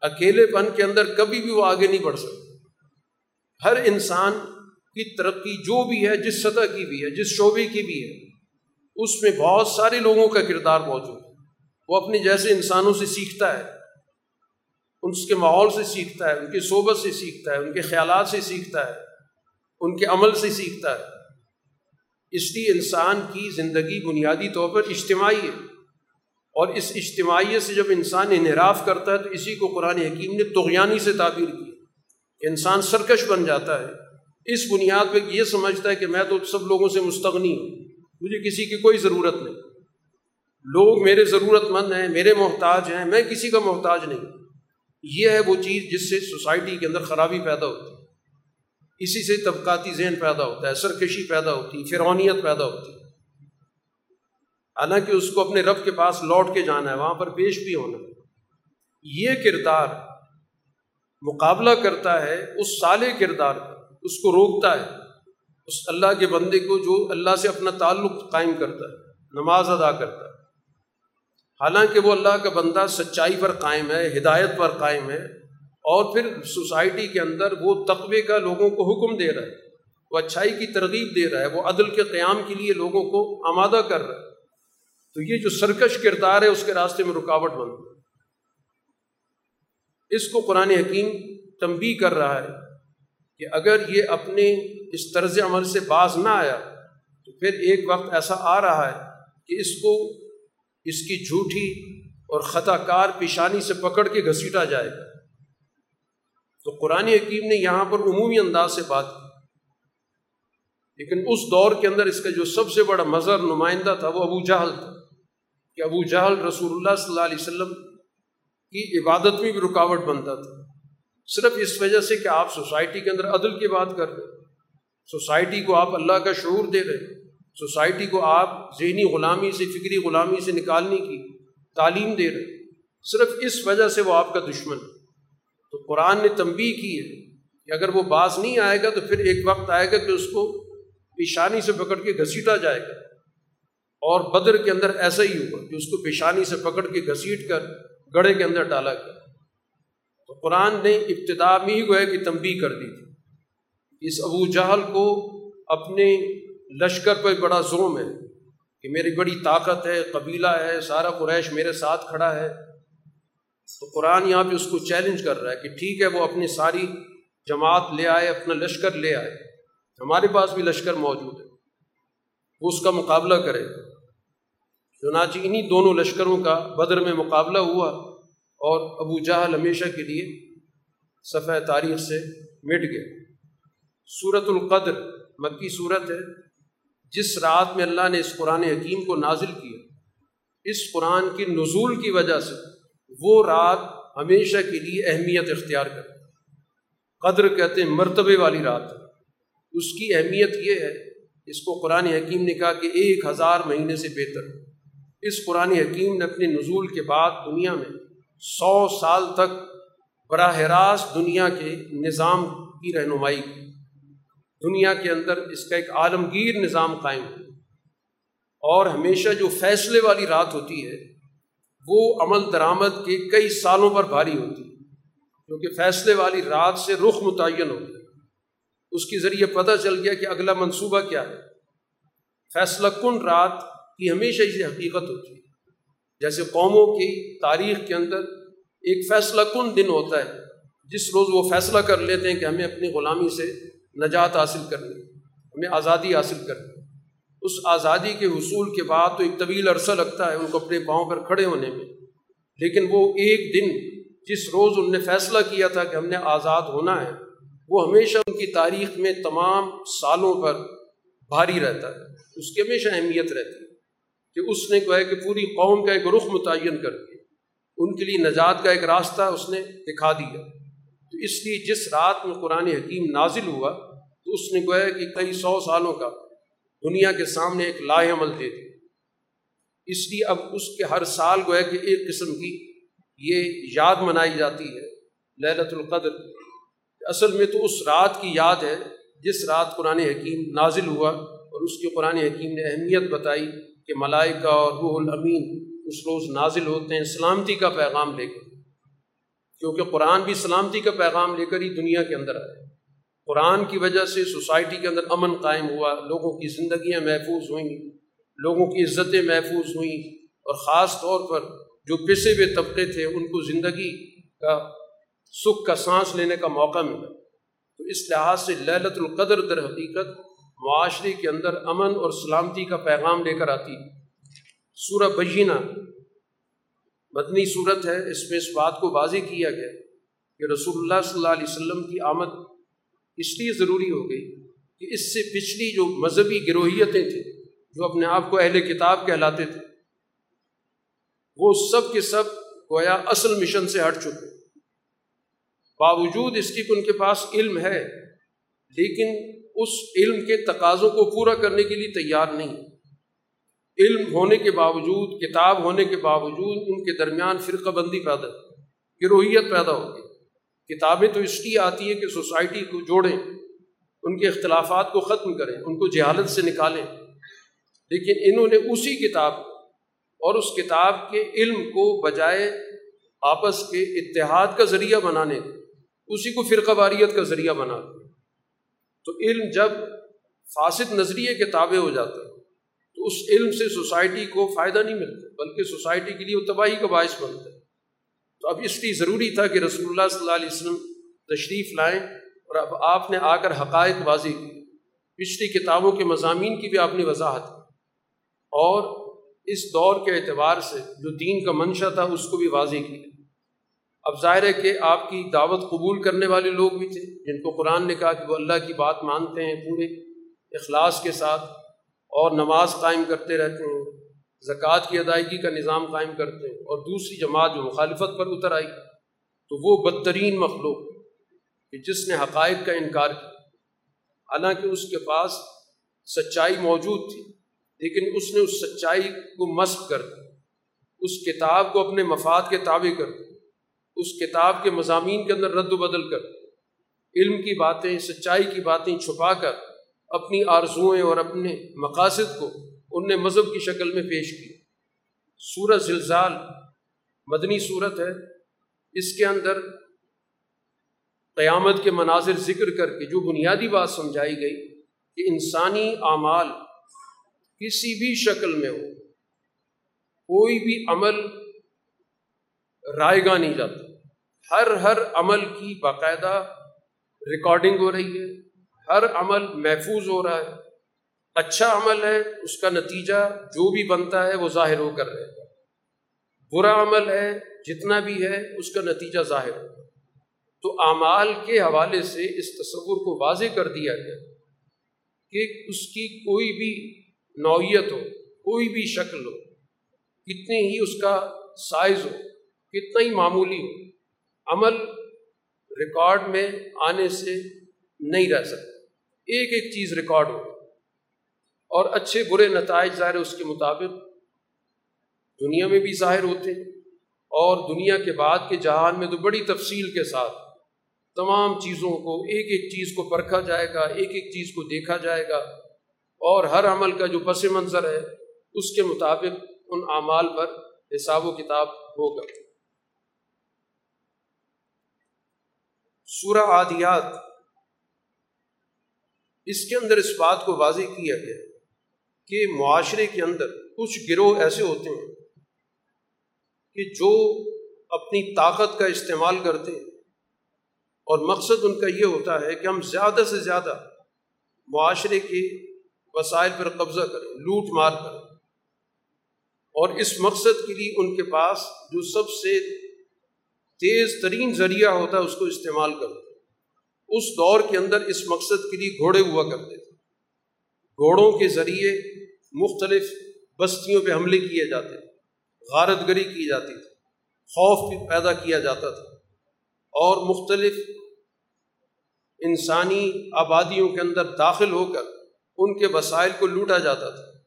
اکیلے پن کے اندر کبھی بھی وہ آگے نہیں بڑھ سکتا۔ ہر انسان کی ترقی جو بھی ہے، جس سطح کی بھی ہے، جس شعبے کی بھی ہے، اس میں بہت سارے لوگوں کا کردار موجود ہے۔ وہ اپنے جیسے انسانوں سے سیکھتا ہے، ان کے ماحول سے سیکھتا ہے، ان کی صحبت سے سیکھتا ہے، ان کے خیالات سے سیکھتا ہے، ان کے عمل سے سیکھتا ہے۔ اس لیے انسان کی زندگی بنیادی طور پر اجتماعی ہے۔ اور اس اجتماعیت سے جب انسان انحراف کرتا ہے، تو اسی کو قرآن حکیم نے تغیانی سے تعبیر کی انسان سرکش بن جاتا ہے۔ اس بنیاد پہ یہ سمجھتا ہے کہ میں تو سب لوگوں سے مستغنی ہوں۔ مجھے کسی کی کوئی ضرورت نہیں۔ لوگ میرے ضرورت مند ہیں، میرے محتاج ہیں، میں کسی کا محتاج نہیں۔ یہ ہے وہ چیز جس سے سوسائٹی کے اندر خرابی پیدا ہوتی ہے۔ اسی سے طبقاتی ذہن پیدا ہوتا ہے، سرکشی پیدا ہوتی ہے فرونیت پیدا ہوتی ہے۔ حالانکہ اس کو اپنے رب کے پاس لوٹ کے جانا ہے، وہاں پر پیش بھی ہونا یہ کردار مقابلہ کرتا ہے اس سالے کردار کا اس کو روکتا ہے، اس اللہ کے بندے کو جو اللہ سے اپنا تعلق قائم کرتا ہے، نماز ادا کرتا ہے۔ حالانکہ وہ اللہ کا بندہ سچائی پر قائم ہے، ہدایت پر قائم ہے، اور پھر سوسائٹی کے اندر وہ تقوی کا لوگوں کو حکم دے رہا ہے، وہ اچھائی کی ترغیب دے رہا ہے، وہ عدل کے قیام کے لیے لوگوں کو آمادہ کر رہا ہے۔ تو یہ جو سرکش کردار ہے، اس کے راستے میں رکاوٹ بن اس کو قرآن حکیم تنبی کر رہا ہے۔ کہ اگر یہ اپنے اس طرز عمل سے باز نہ آیا، تو پھر ایک وقت ایسا آ رہا ہے کہ اس کو اس کی جھوٹی اور خطا کار پیشانی سے پکڑ کے گھسیٹا جائے۔ گا تو قرآن حکیم نے یہاں پر عمومی انداز سے بات کی۔ لیکن اس دور کے اندر اس کا جو سب سے بڑا مظہر نمائندہ تھا، وہ ابو جہل تھا۔ کہ ابو جہل رسول اللہ صلی اللہ علیہ وسلم کی عبادت میں بھی رکاوٹ بنتا تھا۔ صرف اس وجہ سے کہ آپ سوسائٹی کے اندر عدل کی بات کر رہے سوسائٹی کو آپ اللہ کا شعور دے رہے سوسائٹی کو آپ ذہنی غلامی سے، فکری غلامی سے نکالنے کی تعلیم دے رہے صرف اس وجہ سے وہ آپ کا دشمن تو قرآن نے تنبیہ کی ہے کہ اگر وہ باز نہیں آئے گا تو پھر ایک وقت آئے گا کہ اس کو پیشانی سے پکڑ کے گھسیٹا جائے گا۔ اور بدر کے اندر ایسا ہی ہوگا کہ اس کو پیشانی سے پکڑ کے گھسیٹ کر گڑھے کے اندر ڈالا گیا۔ تو قرآن نے ابتدا میں ہی گویا کہ تنبیہ کر دی تھی۔ اس ابو جہل کو اپنے لشکر پہ بڑا زوم ہے کہ میری بڑی طاقت ہے، قبیلہ ہے، سارا قریش میرے ساتھ کھڑا ہے۔ تو قرآن یہاں پہ اس کو چیلنج کر رہا ہے کہ ٹھیک ہے، وہ اپنی ساری جماعت لے آئے، اپنا لشکر لے آئے۔ ہمارے پاس بھی لشکر موجود ہے۔ وہ اس کا مقابلہ کرے۔ چنانچہ انہیں دونوں لشکروں کا بدر میں مقابلہ ہوا۔ اور ابو جہل ہمیشہ کے لیے صفحہ تاریخ سے مٹ گئے۔ صورت القدر مکی صورت ہے۔ جس رات میں اللہ نے اس قرآن حکیم کو نازل کیا، اس قرآن کی نزول کی وجہ سے وہ رات ہمیشہ کے لیے اہمیت اختیار کر قدر کہتے ہیں مرتبے والی رات اس کی اہمیت یہ ہے، اس کو قرآن حکیم نے کہا کہ ایک ہزار مہینے سے بہتر اس قرآن حکیم نے اپنے نزول کے بعد دنیا میں سو سال تک براہ راست دنیا کے نظام کی رہنمائی کی۔ دنیا کے اندر اس کا ایک عالمگیر نظام قائم ہے اور ہمیشہ جو فیصلے والی رات ہوتی ہے، وہ عمل درآمد کے کئی سالوں پر بھاری ہوتی ہے۔ کیونکہ فیصلے والی رات سے رخ متعین ہو گیا اس کے ذریعے پتہ چل گیا کہ اگلا منصوبہ کیا ہے۔ فیصلہ کن رات کی ہمیشہ اسی حقیقت ہوتی ہے۔ جیسے قوموں کی تاریخ کے اندر ایک فیصلہ کن دن ہوتا ہے، جس روز وہ فیصلہ کر لیتے ہیں کہ ہمیں اپنی غلامی سے نجات حاصل کرنی ہمیں آزادی حاصل کرنی اس آزادی کے حصول کے بعد تو ایک طویل عرصہ لگتا ہے ان کو اپنے پاؤں پر کھڑے ہونے میں۔ لیکن وہ ایک دن جس روز ان نے فیصلہ کیا تھا کہ ہم نے آزاد ہونا ہے، وہ ہمیشہ ان کی تاریخ میں تمام سالوں پر بھاری رہتا ہے، اس کی ہمیشہ اہمیت رہتی ہے۔ کہ اس نے ہے کہ پوری قوم کا ایک رخ متعین کر دیا۔ ان کے لیے نجات کا ایک راستہ اس نے دکھا دیا۔ تو اس لیے جس رات میں قرآن حکیم نازل ہوا، تو اس نے گویا کہ کئی سو سالوں کا دنیا کے سامنے ایک لاہ عمل دے دی اس لیے اب اس کے ہر سال گویا کہ ایک قسم کی یہ یاد منائی جاتی ہے للت القدر۔ اصل میں تو اس رات کی یاد ہے جس رات قرآن حکیم نازل ہوا اور اس کے قرآن حکیم نے اہمیت بتائی۔ کہ ملائکہ اور روح الامین اس روز نازل ہوتے ہیں سلامتی کا پیغام لے کے کیونکہ قرآن بھی سلامتی کا پیغام لے کر ہی دنیا کے اندر آئے قرآن کی وجہ سے سوسائٹی کے اندر امن قائم ہوا، لوگوں کی زندگیاں محفوظ ہوئیں، لوگوں کی عزتیں محفوظ ہوئیں۔ اور خاص طور پر جو پسے ہوئے طبقے تھے، ان کو زندگی کا، سکھ کا سانس لینے کا موقع ملا۔ تو اس لحاظ سے للت القدر در حقیقت معاشرے کے اندر امن اور سلامتی کا پیغام لے کر آتی۔ سورہ بجینہ، مدنی صورت ہے، اس میں اس بات کو واضح کیا گیا کہ رسول اللہ صلی اللہ علیہ وسلم کی آمد اس لیے ضروری ہو گئی کہ اس سے پچھلی جو مذہبی گروہیتیں تھیں، جو اپنے آپ کو اہل کتاب کہلاتے تھے، وہ سب کے سب گویا اصل مشن سے ہٹ چکے۔ باوجود اس کی کہ ان کے پاس علم ہے، لیکن اس علم کے تقاضوں کو پورا کرنے کے لیے تیار نہیں۔ علم ہونے کے باوجود، کتاب ہونے کے باوجود ان کے درمیان فرقہ بندی پیدا گروہیت پیدا ہو گئی۔ کتابیں تو اس لیے آتی ہیں کہ سوسائٹی کو جوڑیں، ان کے اختلافات کو ختم کریں، ان کو جہالت سے نکالیں۔ لیکن انہوں نے اسی کتاب اور اس کتاب کے علم کو بجائے آپس کے اتحاد کا ذریعہ بنانے، اسی کو فرقہ واریت کا ذریعہ بنا تو علم جب فاسد نظریے کے تابع ہو جاتا ہے، تو اس علم سے سوسائٹی کو فائدہ نہیں ملتا، بلکہ سوسائٹی کے لیے وہ تباہی کا باعث بنتا ہے۔ تو اب اس لیے ضروری تھا کہ رسول اللہ صلی اللہ علیہ وسلم تشریف لائیں اور اب آپ نے آ کر حقائق واضح کی پچھلی کتابوں کے مضامین کی بھی آپ نے وضاحت کی۔ اور اس دور کے اعتبار سے جو دین کا منشا تھا، اس کو بھی واضح کیا۔ اب ظاہر ہے کہ آپ کی دعوت قبول کرنے والے لوگ بھی تھے، جن کو قرآن نے کہا کہ وہ اللہ کی بات مانتے ہیں پورے اخلاص کے ساتھ اور نماز قائم کرتے رہتے ہیں، زکوٰۃ کی ادائیگی کا نظام قائم کرتے ہیں اور دوسری جماعت جو مخالفت پر اتر آئی، تو وہ بدترین مخلوق کہ جس نے حقائق کا انکار کیا۔ حالانکہ اس کے پاس سچائی موجود تھی، لیکن اس نے اس سچائی کو مسق کر دیا، اس کتاب کو اپنے مفاد کے تابع کر دیا۔ اس کتاب کے مضامین کے اندر رد و بدل کر، علم کی باتیں، سچائی کی باتیں چھپا کر، اپنی آرزوئیں اور اپنے مقاصد کو ان نے مذہب کی شکل میں پیش کی۔ سورت زلزال مدنی صورت ہے۔ اس کے اندر قیامت کے مناظر ذکر کر کے جو بنیادی بات سمجھائی گئی کہ انسانی اعمال کسی بھی شکل میں ہو، کوئی بھی عمل رائے گا نہیں جاتا۔ ہر ہر عمل کی باقاعدہ ریکارڈنگ ہو رہی ہے، ہر عمل محفوظ ہو رہا ہے اچھا عمل ہے، اس کا نتیجہ جو بھی بنتا ہے وہ ظاہر ہو کر رہے گا۔ برا عمل ہے، جتنا بھی ہے، اس کا نتیجہ ظاہر ہوگا تو اعمال کے حوالے سے اس تصور کو واضح کر دیا گیا کہ اس کی کوئی بھی نوعیت ہو، کوئی بھی شکل ہو، کتنی ہی اس کا سائز ہو، کتنا ہی معمولی ہو عمل ریکارڈ میں آنے سے نہیں رہ سکتا۔ ایک ایک چیز ریکارڈ ہو اور اچھے برے نتائج ظاہر اس کے مطابق دنیا میں بھی ظاہر ہوتے اور دنیا کے بعد کے جہان میں تو بڑی تفصیل کے ساتھ تمام چیزوں کو، ایک ایک چیز کو پرکھا جائے گا، ایک ایک چیز کو دیکھا جائے گا۔ اور ہر عمل کا جو پس منظر ہے، اس کے مطابق ان اعمال پر حساب و کتاب ہوگا۔ سورہ عادیات۔ اس کے اندر اس بات کو واضح کیا گیا کہ معاشرے کے اندر کچھ گروہ ایسے ہوتے ہیں کہ جو اپنی طاقت کا استعمال کرتے ہیں۔ اور مقصد ان کا یہ ہوتا ہے کہ ہم زیادہ سے زیادہ معاشرے کے وسائل پر قبضہ کریں، لوٹ مار کریں۔ اور اس مقصد کے لیے ان کے پاس جو سب سے تیز ترین ذریعہ ہوتا ہے اس کو استعمال کرتے اس دور کے اندر اس مقصد کے لیے گھوڑے ہوا کرتے تھے۔ گھوڑوں کے ذریعے مختلف بستیوں پہ حملے کیے جاتے تھے۔ غارت گری کی جاتی تھی۔ خوف بھی پیدا کیا جاتا تھا۔ اور مختلف انسانی آبادیوں کے اندر داخل ہو کر ان کے وسائل کو لوٹا جاتا تھا۔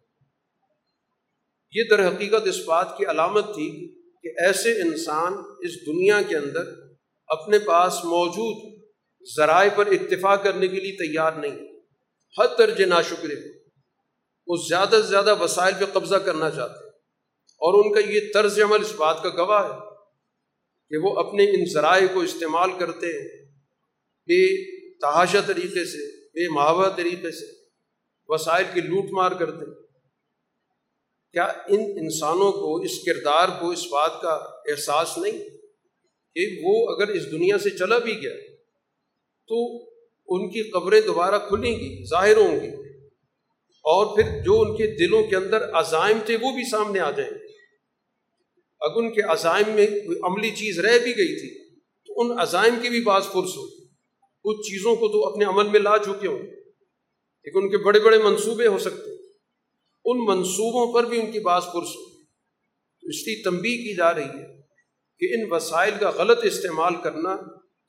یہ در حقیقت اس بات کی علامت تھی کہ ایسے انسان اس دنیا کے اندر اپنے پاس موجود ذرائع پر اتفاق کرنے کے لیے تیار نہیں حد درج نا شکرے وہ زیادہ سے زیادہ وسائل پہ قبضہ کرنا چاہتے ہیں۔ اور ان کا یہ طرز عمل اس بات کا گواہ ہے کہ وہ اپنے ان ذرائع کو استعمال کرتے ہیں۔ بے تحاشا طریقے سے، بے محاورہ طریقے سے وسائل کی لوٹ مار کرتے ہیں۔ کیا ان انسانوں کو، اس کردار کو، اس بات کا احساس نہیں کہ وہ اگر اس دنیا سے چلا بھی گیا تو ان کی قبریں دوبارہ کھلیں گی، ظاہر ہوں گی۔ اور پھر جو ان کے دلوں کے اندر عزائم تھے وہ بھی سامنے آ جائیں۔ گے اگر ان کے عزائم میں کوئی عملی چیز رہ بھی گئی تھی تو ان عزائم کی بھی بعض فرص ہو۔ کچھ چیزوں کو تو اپنے عمل میں لا چکے ہوں، لیکن ان کے بڑے بڑے منصوبے ہو سکتے۔ ان منصوبوں پر بھی ان کی بعض فرص ہو۔ اس کی تنبیہ کی جا رہی ہے کہ ان وسائل کا غلط استعمال کرنا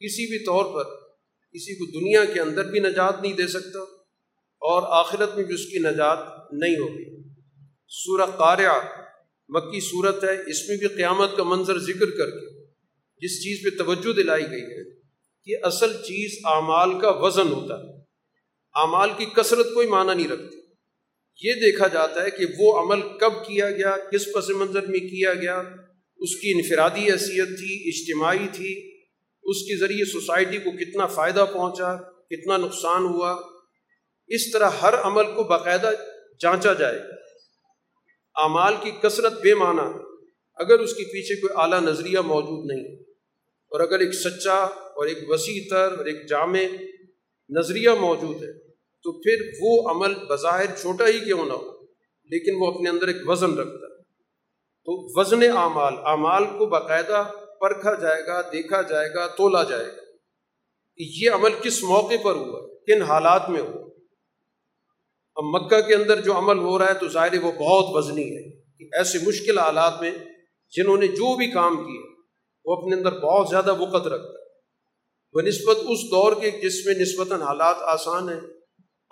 کسی بھی طور پر کسی کو دنیا کے اندر بھی نجات نہیں دے سکتا اور آخرت میں بھی اس کی نجات نہیں ہوگی۔ سورہ قاریہ مکی صورت ہے، اس میں بھی قیامت کا منظر ذکر کر کے جس چیز پہ توجہ دلائی گئی ہے کہ اصل چیز اعمال کا وزن ہوتا ہے۔ اعمال کی کثرت کوئی معنی نہیں رکھتی۔ یہ دیکھا جاتا ہے کہ وہ عمل کب کیا گیا، کس پس منظر میں کیا گیا، اس کی انفرادی حیثیت تھی، اجتماعی تھی، اس کے ذریعے سوسائٹی کو کتنا فائدہ پہنچا، کتنا نقصان ہوا۔ اس طرح ہر عمل کو باقاعدہ جانچا جائے۔ اعمال کی کثرت بے معنی، اگر اس کے پیچھے کوئی اعلیٰ نظریہ موجود نہیں۔ اور اگر ایک سچا اور ایک وسیع تر اور ایک جامع نظریہ موجود ہے۔ تو پھر وہ عمل بظاہر چھوٹا ہی کیوں نہ ہو، لیکن وہ اپنے اندر ایک وزن رکھتا ہے۔ تو وزن اعمال اعمال کو باقاعدہ پرکھا جائے گا، دیکھا جائے گا، تولا جائے گا۔ کہ یہ عمل کس موقع پر ہوا، کن حالات میں ہوا۔ اب مکہ کے اندر جو عمل ہو رہا ہے تو ظاہر وہ بہت وزنی ہے۔ کہ ایسے مشکل حالات میں جنہوں نے جو بھی کام کیے، وہ اپنے اندر بہت زیادہ وقت رکھتا ہے۔ وہ نسبت اس دور کے جس میں نسبتاً حالات آسان ہیں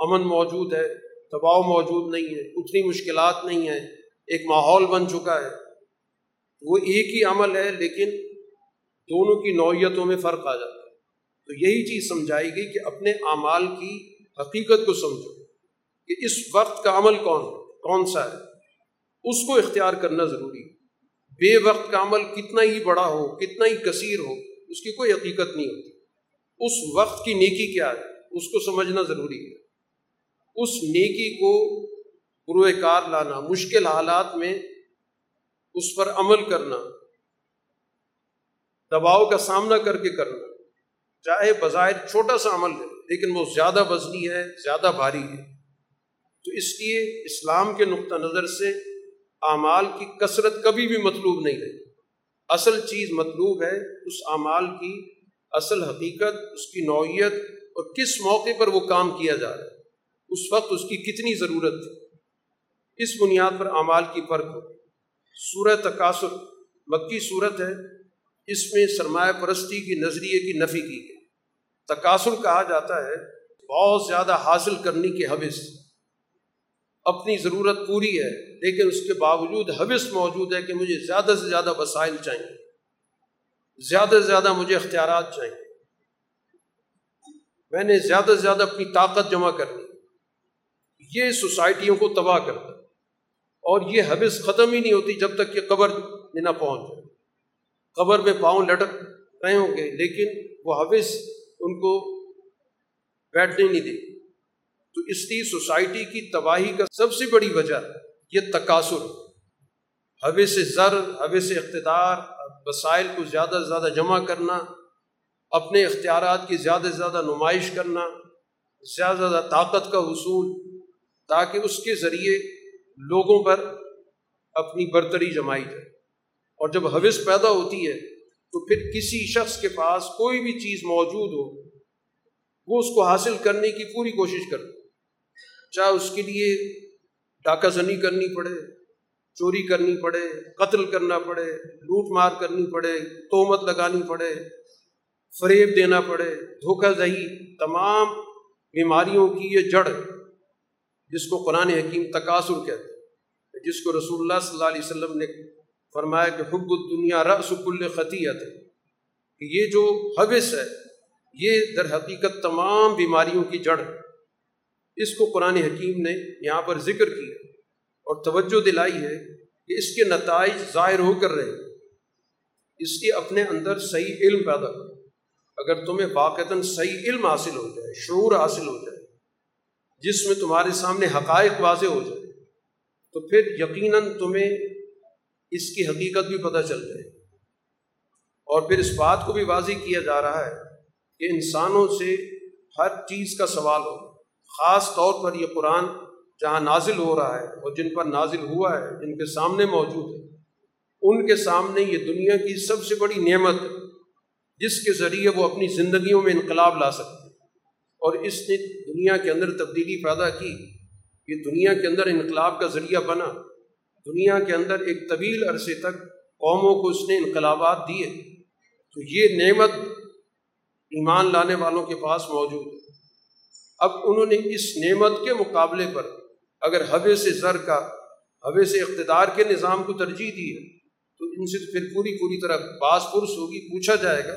امن موجود ہے، دباؤ موجود نہیں ہے، اتنی مشکلات نہیں ہیں، ایک ماحول بن چکا ہے۔ وہ ایک ہی عمل ہے، لیکن دونوں کی نوعیتوں میں فرق آ جاتا ہے۔ تو یہی چیز سمجھائی گئی کہ اپنے اعمال کی حقیقت کو سمجھو کہ اس وقت کا عمل کون کون سا ہے۔ اس کو اختیار کرنا ضروری ہے۔ بے وقت کا عمل کتنا ہی بڑا ہو، کتنا ہی کثیر ہو، اس کی کوئی حقیقت نہیں ہوتی۔ اس وقت کی نیکی کیا ہے، اس کو سمجھنا ضروری ہے۔ اس نیکی کو پروئے کار لانا، مشکل حالات میں اس پر عمل کرنا، دباؤ کا سامنا کر کے کرنا، چاہے بظاہر چھوٹا سا عمل ہے، لیکن وہ زیادہ وزنی ہے، زیادہ بھاری ہے۔ تو اس لیے اسلام کے نقطہ نظر سے اعمال کی کثرت کبھی بھی مطلوب نہیں رہی اصل چیز مطلوب ہے اس اعمال کی اصل حقیقت، اس کی نوعیت اور کس موقع پر وہ کام کیا جا رہا ہے۔ اس وقت اس کی کتنی ضرورت تھی؟ اس بنیاد پر اعمال کی فرق ہو۔ سورہ تقاصر، مکی صورت ہے۔ اس میں سرمایہ پرستی کی نظریے کی نفی کی گئی۔ تقاصر کہا جاتا ہے، بہت زیادہ حاصل کرنے کی حوث۔ اپنی ضرورت پوری ہے، لیکن اس کے باوجود حوث موجود ہے کہ مجھے زیادہ سے زیادہ وسائل چاہیے۔ زیادہ سے زیادہ مجھے اختیارات چاہیے۔ میں نے زیادہ سے زیادہ اپنی طاقت جمع کرنی۔ یہ سوسائٹیوں کو تباہ کرتا اور یہ حوث ختم ہی نہیں ہوتی جب تک کہ قبر میں نہ پہنچ جائے۔ قبر میں پاؤں لٹک رہے ہوں گے، لیکن وہ حوث ان کو بیٹھنے نہیں دے۔ تو اس لیے سوسائٹی کی تباہی کا سب سے بڑی وجہ یہ تقاصر حوے سے زر حوے سے اقتدار وسائل کو زیادہ سے زیادہ جمع کرنا، اپنے اختیارات کی زیادہ سے زیادہ نمائش کرنا، زیادہ سے زیادہ طاقت کا حصول۔ تاکہ اس کے ذریعے لوگوں پر اپنی برتری جمائی جائے۔ اور جب حوث پیدا ہوتی ہے، تو پھر کسی شخص کے پاس کوئی بھی چیز موجود ہو، وہ اس کو حاصل کرنے کی پوری کوشش کرتا چاہے اس کے لیے ڈاکہ زنی کرنی پڑے، چوری کرنی پڑے، قتل کرنا پڑے، لوٹ مار کرنی پڑے تومت لگانی پڑے، فریب دینا پڑے، دھوکہ دہی، تمام بیماریوں کی یہ جڑ جس کو قرآن حکیم تقاصر کہتے ہیں، جس کو رسول اللہ صلی اللہ علیہ وسلم نے فرمایا کہ حب الدنیا رس کل خطیت ہے یہ جو حوث ہے، یہ در حقیقت تمام بیماریوں کی جڑ ہے۔ اس کو قرآن حکیم نے یہاں پر ذکر کیا اور توجہ دلائی ہے کہ اس کے نتائج ظاہر ہو کر رہے اس لیے اپنے اندر صحیح علم پیدا کرو۔ اگر تمہیں واقعتاً صحیح علم حاصل ہو جائے، شعور حاصل ہو جائے جس میں تمہارے سامنے حقائق واضح ہو جائے، تو پھر یقیناً تمہیں اس کی حقیقت بھی پتہ چل جائے۔ اور پھر اس بات کو بھی واضح کیا جا رہا ہے کہ انسانوں سے ہر چیز کا سوال ہو۔ خاص طور پر یہ قرآن جہاں نازل ہو رہا ہے اور جن پر نازل ہوا ہے، جن کے سامنے موجود ہے، ان کے سامنے یہ دنیا کی سب سے بڑی نعمت ہے، جس کے ذریعے وہ اپنی زندگیوں میں انقلاب لا سکتے اور اس نے دنیا کے اندر تبدیلی پیدا کی، یہ دنیا کے اندر انقلاب کا ذریعہ بنا، دنیا کے اندر ایک طویل عرصے تک قوموں کو اس نے انقلابات دیے، تو یہ نعمت ایمان لانے والوں کے پاس موجود ہے۔ اب انہوں نے اس نعمت کے مقابلے پر اگر حوے سے زر کا حوے سے اقتدار کے نظام کو ترجیح دی ہے، تو ان سے پھر پوری پوری طرح باس پرس ہوگی، پوچھا جائے گا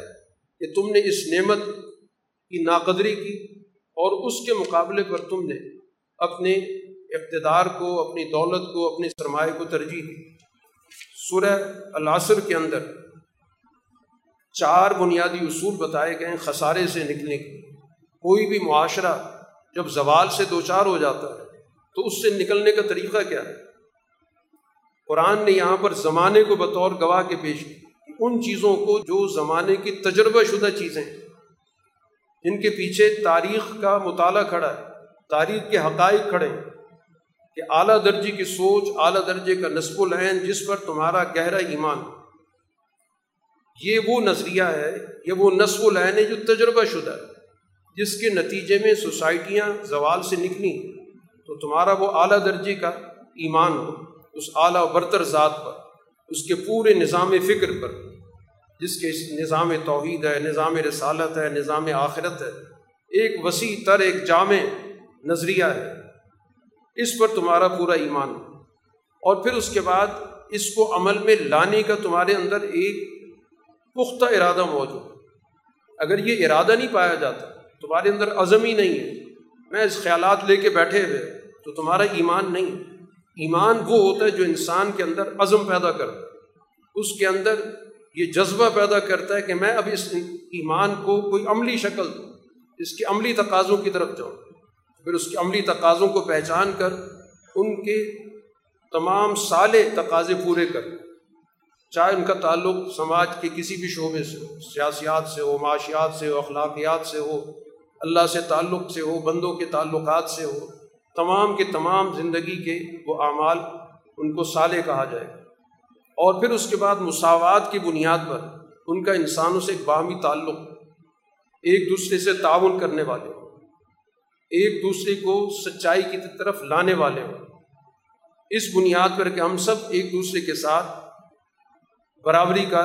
کہ تم نے اس نعمت کی ناقدری کی اور اس کے مقابلے پر تم نے اپنے اقتدار کو، اپنی دولت کو اپنے سرمایہ کو ترجیح دی۔ سورہ العصر کے اندر چار بنیادی اصول بتائے گئے ہیں خسارے سے نکلنے کے۔ کوئی بھی معاشرہ جب زوال سے دو چار ہو جاتا ہے، تو اس سے نکلنے کا طریقہ کیا ہے؟ قرآن نے یہاں پر زمانے کو بطور گواہ کے پیش کی ان چیزوں کو جو زمانے کی تجربہ شدہ چیزیں جن کے پیچھے تاریخ کا مطالعہ کھڑا ہے، تاریخ کے حقائق کھڑے ہیں کہ اعلیٰ درجے کی سوچ، اعلیٰ درجے کا نصب العین جس پر تمہارا گہرا ایمان یہ وہ نظریہ ہے، یہ وہ نصب العین ہے جو تجربہ شدہ ہے، جس کے نتیجے میں سوسائٹیاں زوال سے نکلی تو تمہارا وہ اعلیٰ درجے کا ایمان ہو، اس اعلیٰ برتر ذات پر، اس کے پورے نظام فکر پر۔ جس کے نظام توحید ہے، نظام رسالت ہے، نظام آخرت ہے، ایک وسیع تر، ایک جامع نظریہ ہے۔ اس پر تمہارا پورا ایمان۔ اور پھر اس کے بعد اس کو عمل میں لانے کا تمہارے اندر ایک پختہ ارادہ موجود۔ اگر یہ ارادہ نہیں پایا جاتا، تمہارے اندر عزم ہی نہیں ہے۔ میں اس خیالات لے کے بیٹھے ہوئے، تو تمہارا ایمان نہیں۔ ایمان وہ ہوتا ہے جو انسان کے اندر عزم پیدا کرتا ہے۔ اس کے اندر یہ جذبہ پیدا کرتا ہے کہ میں اب اس ایمان کو کوئی عملی شکل دوں، اس کے عملی تقاضوں کی طرف جاؤں، پھر اس کے عملی تقاضوں کو پہچان کر، ان کے تمام سالے تقاضے پورے کر، چاہے ان کا تعلق سماج کے کسی بھی شعبے سے ہو، سیاسیات سے ہو، معاشیات سے ہو، اخلاقیات سے ہو، اللہ سے تعلق سے ہو، بندوں کے تعلقات سے ہو، تمام کے تمام زندگی کے وہ اعمال ان کو سالے کہا جائے اور پھر اس کے بعد مساوات کی بنیاد پر ان کا انسانوں سے ایک باہمی تعلق، ایک دوسرے سے تعاون کرنے والے ہوں، ایک دوسرے کو سچائی کی طرف لانے والے ہوں۔ اس بنیاد پر کہ ہم سب ایک دوسرے کے ساتھ برابری کا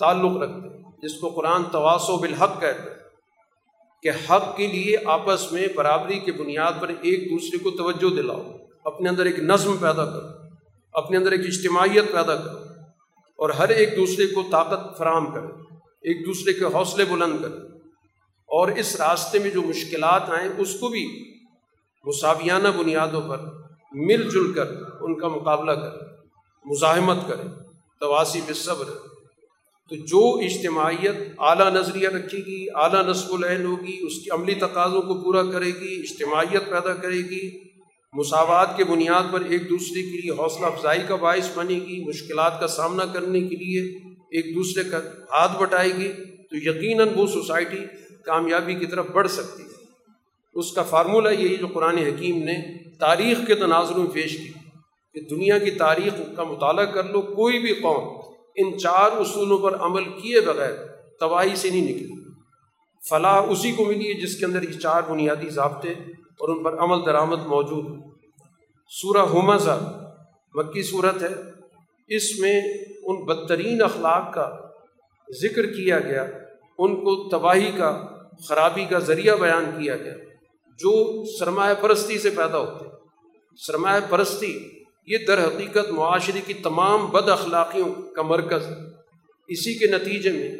تعلق رکھتے ہیں، جس کو قرآن تواسو بالحق کہتے ہیں کہ حق کے لیے آپس میں برابری کے بنیاد پر ایک دوسرے کو توجہ دلاؤ، اپنے اندر ایک نظم پیدا کرو۔ اپنے اندر ایک اجتماعیت پیدا کرو اور ہر ایک دوسرے کو طاقت فراہم کرے ایک دوسرے کے حوصلے بلند کرے اور اس راستے میں جو مشکلات آئیں، اس کو بھی مساویانہ بنیادوں پر مل جل کر ان کا مقابلہ کرے مزاحمت کرے تواسی پہ صبر تو جو اجتماعیت اعلیٰ نظریہ رکھے گی، اعلیٰ نصب العین ہوگی، اس کی عملی تقاضوں کو پورا کرے گی، اجتماعیت پیدا کرے گی مساوات کے بنیاد پر ایک دوسرے کے لیے حوصلہ افزائی کا باعث بنے گی، مشکلات کا سامنا کرنے کے لیے ایک دوسرے کا ہاتھ بٹائے گی۔ تو یقیناً وہ سوسائٹی کامیابی کی طرف بڑھ سکتی ہے۔ اس کا فارمولہ یہی جو قرآن حکیم نے تاریخ کے تناظر میں پیش کی کہ دنیا کی تاریخ کا مطالعہ کر لو، کوئی بھی قوم ان چار اصولوں پر عمل کیے بغیر تباہی سے نہیں نکلی فلاح اسی کو ملی ہے جس کے اندر یہ چار بنیادی ضابطے اور ان پر عمل درآمد موجود سورہ حمزہ، مکی صورت ہے۔ اس میں ان بدترین اخلاق کا ذکر کیا گیا، ان کو تباہی کا، خرابی کا ذریعہ بیان کیا گیا، جو سرمایہ پرستی سے پیدا ہوتے سرمایہ پرستی، یہ در حقیقت معاشرے کی تمام بد اخلاقیوں کا مرکز ہے۔ اسی کے نتیجے میں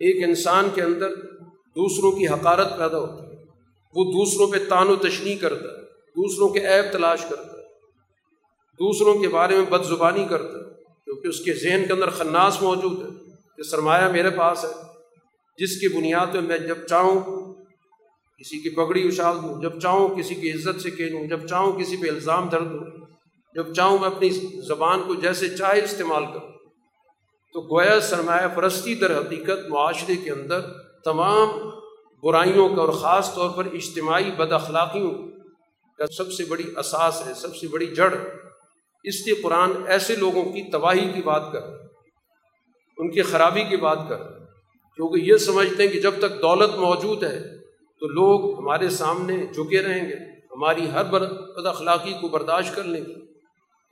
ایک انسان کے اندر دوسروں کی حقارت پیدا ہوتی ہے۔ وہ دوسروں پہ تان و تشنی کرتا ہے، دوسروں کے عیب تلاش کرتا ہے، دوسروں کے بارے میں بد زبانی کرتا ہے، کیونکہ اس کے ذہن کے اندر خناس موجود ہے کہ سرمایہ میرے پاس ہے۔ جس کی بنیاد پہ میں جب چاہوں کسی کی پگڑی اچھال دوں، جب چاہوں کسی کی عزت سے کہہ دوں جب چاہوں کسی پہ الزام دھر دوں، جب چاہوں میں اپنی زبان کو جیسے چاہے استعمال کروں۔ تو گویا سرمایہ پرستی در حقیقت معاشرے کے اندر تمام برائیوں کا اور خاص طور پر اجتماعی بد اخلاقیوں کا سب سے بڑی اساس ہے، سب سے بڑی جڑ۔ اس لیے قرآن ایسے لوگوں کی تباہی کی بات کر، ان کی خرابی کی بات کر۔ کیونکہ یہ سمجھتے ہیں کہ جب تک دولت موجود ہے تو لوگ ہمارے سامنے جھکے رہیں گے۔ ہماری ہر بد اخلاقی کو برداشت کر لیں گے۔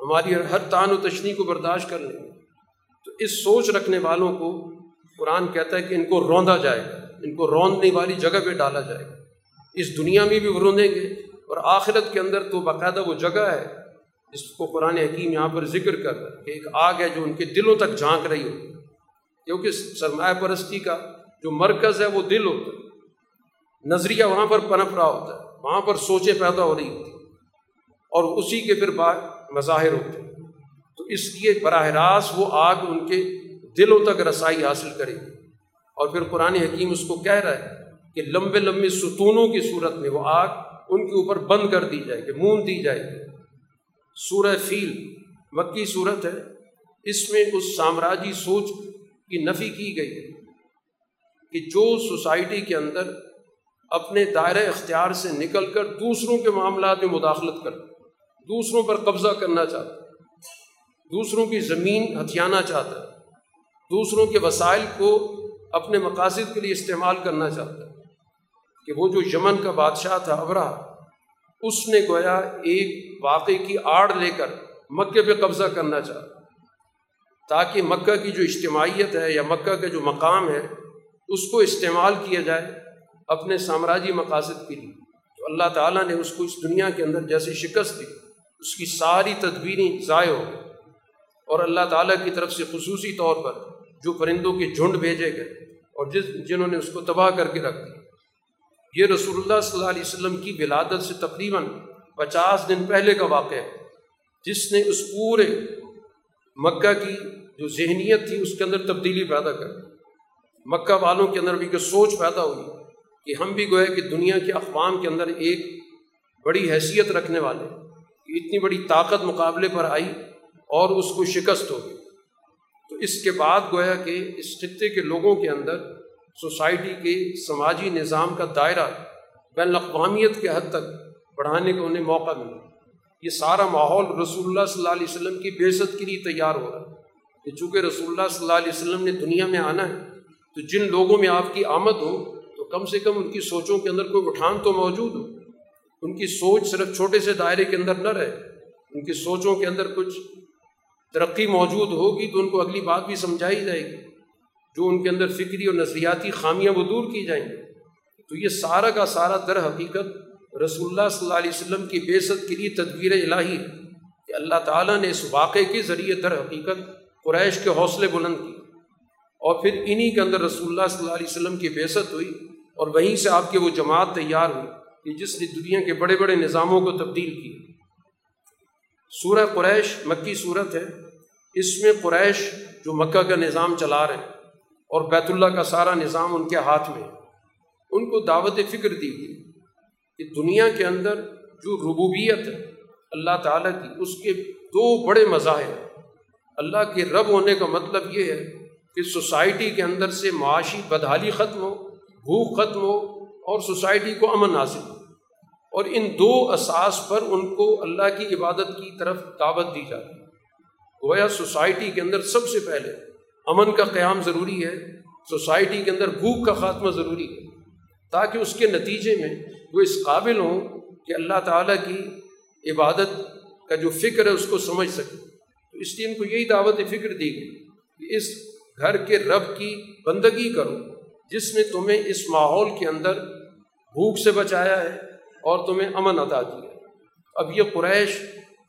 ہماری ہر تان و تشنی کو برداشت کر لیں گے۔ تو اس سوچ رکھنے والوں کو قرآن کہتا ہے کہ ان کو روندا جائے گا۔ ان کو روندنے والی جگہ پہ ڈالا جائے گا۔ اس دنیا میں بھی وہ روندیں گے اور آخرت کے اندر تو باقاعدہ وہ جگہ ہے۔ جس کو قرآن حکیم یہاں پر ذکر کر رہا ہے کہ ایک آگ ہے جو ان کے دلوں تک جھانک رہی ہوتی کیونکہ سرمایہ پرستی کا جو مرکز ہے وہ دل ہوتا ہے۔ نظریہ وہاں پر پنپ رہا ہوتا ہے۔ وہاں پر سوچیں پیدا ہو رہی ہوتی اور اسی کے پھر بعد مظاہر ہوتے ہیں۔ تو اس لیے براہ راست وہ آگ ان کے دلوں تک رسائی حاصل کرے گی۔ اور پھر قرآن حکیم اس کو کہہ رہا ہے کہ لمبے لمبے ستونوں کی صورت میں وہ آگ ان کے اوپر بند کر دی جائے گی، مون دی جائے گی۔ سورہ فیل، مکی صورت ہے۔ اس میں اس سامراجی سوچ کی نفی کی گئی ہے کہ جو سوسائٹی کے اندر اپنے دائرۂ اختیار سے نکل کر دوسروں کے معاملات میں مداخلت کر دوسروں پر قبضہ کرنا چاہتا ہے، دوسروں کی زمین ہتھیانا چاہتا ہے، دوسروں کے وسائل کو اپنے مقاصد کے لیے استعمال کرنا چاہتا ہے۔ کہ وہ جو یمن کا بادشاہ تھا ابرا، اس نے گویا ایک واقعے کی آڑ لے کر مکے پہ قبضہ کرنا چاہتا تاکہ مکہ کی جو اجتماعیت ہے یا مکہ کا جو مقام ہے، اس کو استعمال کیا جائے اپنے سامراجی مقاصد کے لیے۔ تو اللہ تعالیٰ نے اس کو اس دنیا کے اندر جیسے شکست دی، اس کی ساری تدبیریں ضائع ہو گئی اور اللہ تعالیٰ کی طرف سے خصوصی طور پر جو پرندوں کے جھنڈ بھیجے گئے اور جس جنہوں نے اس کو تباہ کر کے رکھ دیا۔ یہ رسول اللہ صلی اللہ علیہ وسلم کی ولادت سے تقریباً پچاس دن پہلے کا واقعہ ہے۔ جس نے اس پورے مکہ کی جو ذہنیت تھی، اس کے اندر تبدیلی پیدا کر مکہ والوں کے اندر بھی کہ سوچ پیدا ہوئی کہ ہم بھی گوئے کہ دنیا کے اقوام کے اندر ایک بڑی حیثیت رکھنے والے اتنی بڑی طاقت مقابلے پر آئی اور اس کو شکست ہو گئی۔ تو اس کے بعد گویا کہ اس خطے کے لوگوں کے اندر سوسائٹی کے سماجی نظام کا دائرہ بین الاقوامیت کے حد تک بڑھانے کا انہیں موقع ملا۔ یہ سارا ماحول رسول اللہ صلی اللہ علیہ وسلم کی بےزت کے لیے تیار ہو رہا ہے کہ چونکہ رسول اللہ صلی اللہ علیہ وسلم نے دنیا میں آنا ہے، تو جن لوگوں میں آپ کی آمد ہو، تو کم سے کم ان کی سوچوں کے اندر کوئی اٹھان تو موجود ہو۔ ان کی سوچ صرف چھوٹے سے دائرے کے اندر نہ رہے، ان کی سوچوں کے اندر کچھ ترقی موجود ہوگی تو ان کو اگلی بات بھی سمجھائی جائے گی۔ جو ان کے اندر فکری اور نظریاتی خامیاں وہ دور کی جائیں گی۔ تو یہ سارا کا سارا در حقیقت رسول اللہ صلی اللہ علیہ وسلم کی بیست کے لیے تدبیر الہی ہے کہ اللہ تعالیٰ نے اس واقعے کے ذریعے در حقیقت قریش کے حوصلے بلند کی اور پھر انہی کے اندر رسول اللہ صلی اللہ علیہ وسلم کی بیست ہوئی اور وہیں سے آپ کے وہ جماعت تیار ہوئی کہ جس نے دنیا کے بڑے بڑے نظاموں کو تبدیل کی سورہ قریش مکی صورت ہے۔ اس میں قریش جو مکہ کا نظام چلا رہے ہیں اور بیت اللہ کا سارا نظام ان کے ہاتھ میں ان کو دعوت فکر دی گئی کہ دنیا کے اندر جو ربوبیت ہے، اللہ تعالیٰ کی، اس کے دو بڑے مذاہب اللہ کے رب ہونے کا مطلب یہ ہے کہ سوسائٹی کے اندر سے معاشی بدحالی ختم ہو، بھوک ختم ہو اور سوسائٹی کو امن حاصل ہو۔ اور ان دو اساس پر ان کو اللہ کی عبادت کی طرف دعوت دی جاتی ہے۔ گویا سوسائٹی کے اندر سب سے پہلے امن کا قیام ضروری ہے، سوسائٹی کے اندر بھوک کا خاتمہ ضروری ہے، تاکہ اس کے نتیجے میں وہ اس قابل ہوں کہ اللہ تعالیٰ کی عبادت کا جو فکر ہے اس کو سمجھ سکے۔ تو اس لیے ان کو یہی دعوت فکر دی گئی کہ اس گھر کے رب کی بندگی کرو، جس نے تمہیں اس ماحول کے اندر بھوک سے بچایا ہے اور تمہیں امن عطا دیا اب یہ قریش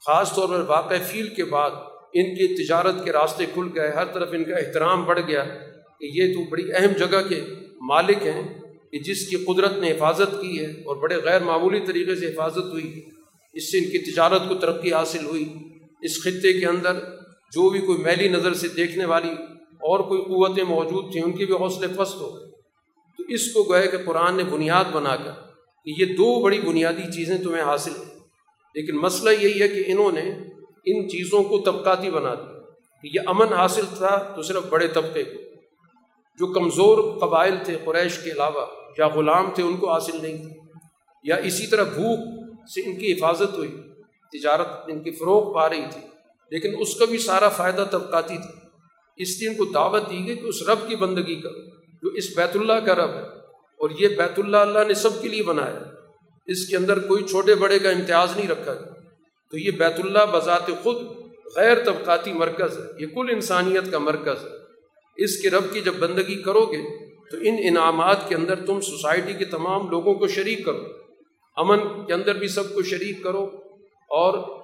خاص طور پر واقع فیل کے بعد ان کی تجارت کے راستے کھل گئے، ہر طرف ان کا احترام بڑھ گیا کہ یہ تو بڑی اہم جگہ کے مالک ہیں کہ جس کی قدرت نے حفاظت کی ہے اور بڑے غیر معمولی طریقے سے حفاظت ہوئی۔ اس سے ان کی تجارت کو ترقی حاصل ہوئی۔ اس خطے کے اندر جو بھی کوئی میلی نظر سے دیکھنے والی اور کوئی قوتیں موجود تھیں، ان کی بھی حوصلے پست ہو تو اس کو گوئے کہ قرآن نے بنیاد بنا کر کہ یہ دو بڑی بنیادی چیزیں تمہیں حاصل ہیں۔ لیکن مسئلہ یہی ہے کہ انہوں نے ان چیزوں کو طبقاتی بنا دیا۔ کہ یہ امن حاصل تھا تو صرف بڑے طبقے کو۔ جو کمزور قبائل تھے قریش کے علاوہ، یا غلام تھے، ان کو حاصل نہیں تھی یا اسی طرح بھوک سے ان کی حفاظت ہوئی، تجارت ان کی فروغ پا رہی تھی۔ لیکن اس کا بھی سارا فائدہ طبقاتی تھا۔ اس لیے ان کو دعوت دی گئی کہ اس رب کی بندگی کرو، جو اس بیت اللہ کا رب ہے۔ اور یہ بیت اللہ اللہ نے سب کے لیے بنایا۔ اس کے اندر کوئی چھوٹے بڑے کا امتیاز نہیں رکھا گیا۔ تو یہ بیت اللہ بذات خود غیر طبقاتی مرکز ہے، یہ کل انسانیت کا مرکز ہے۔ اس کے رب کی جب بندگی کرو گے تو ان انعامات کے اندر تم سوسائٹی کے تمام لوگوں کو شریک کرو۔ امن کے اندر بھی سب کو شریک کرو اور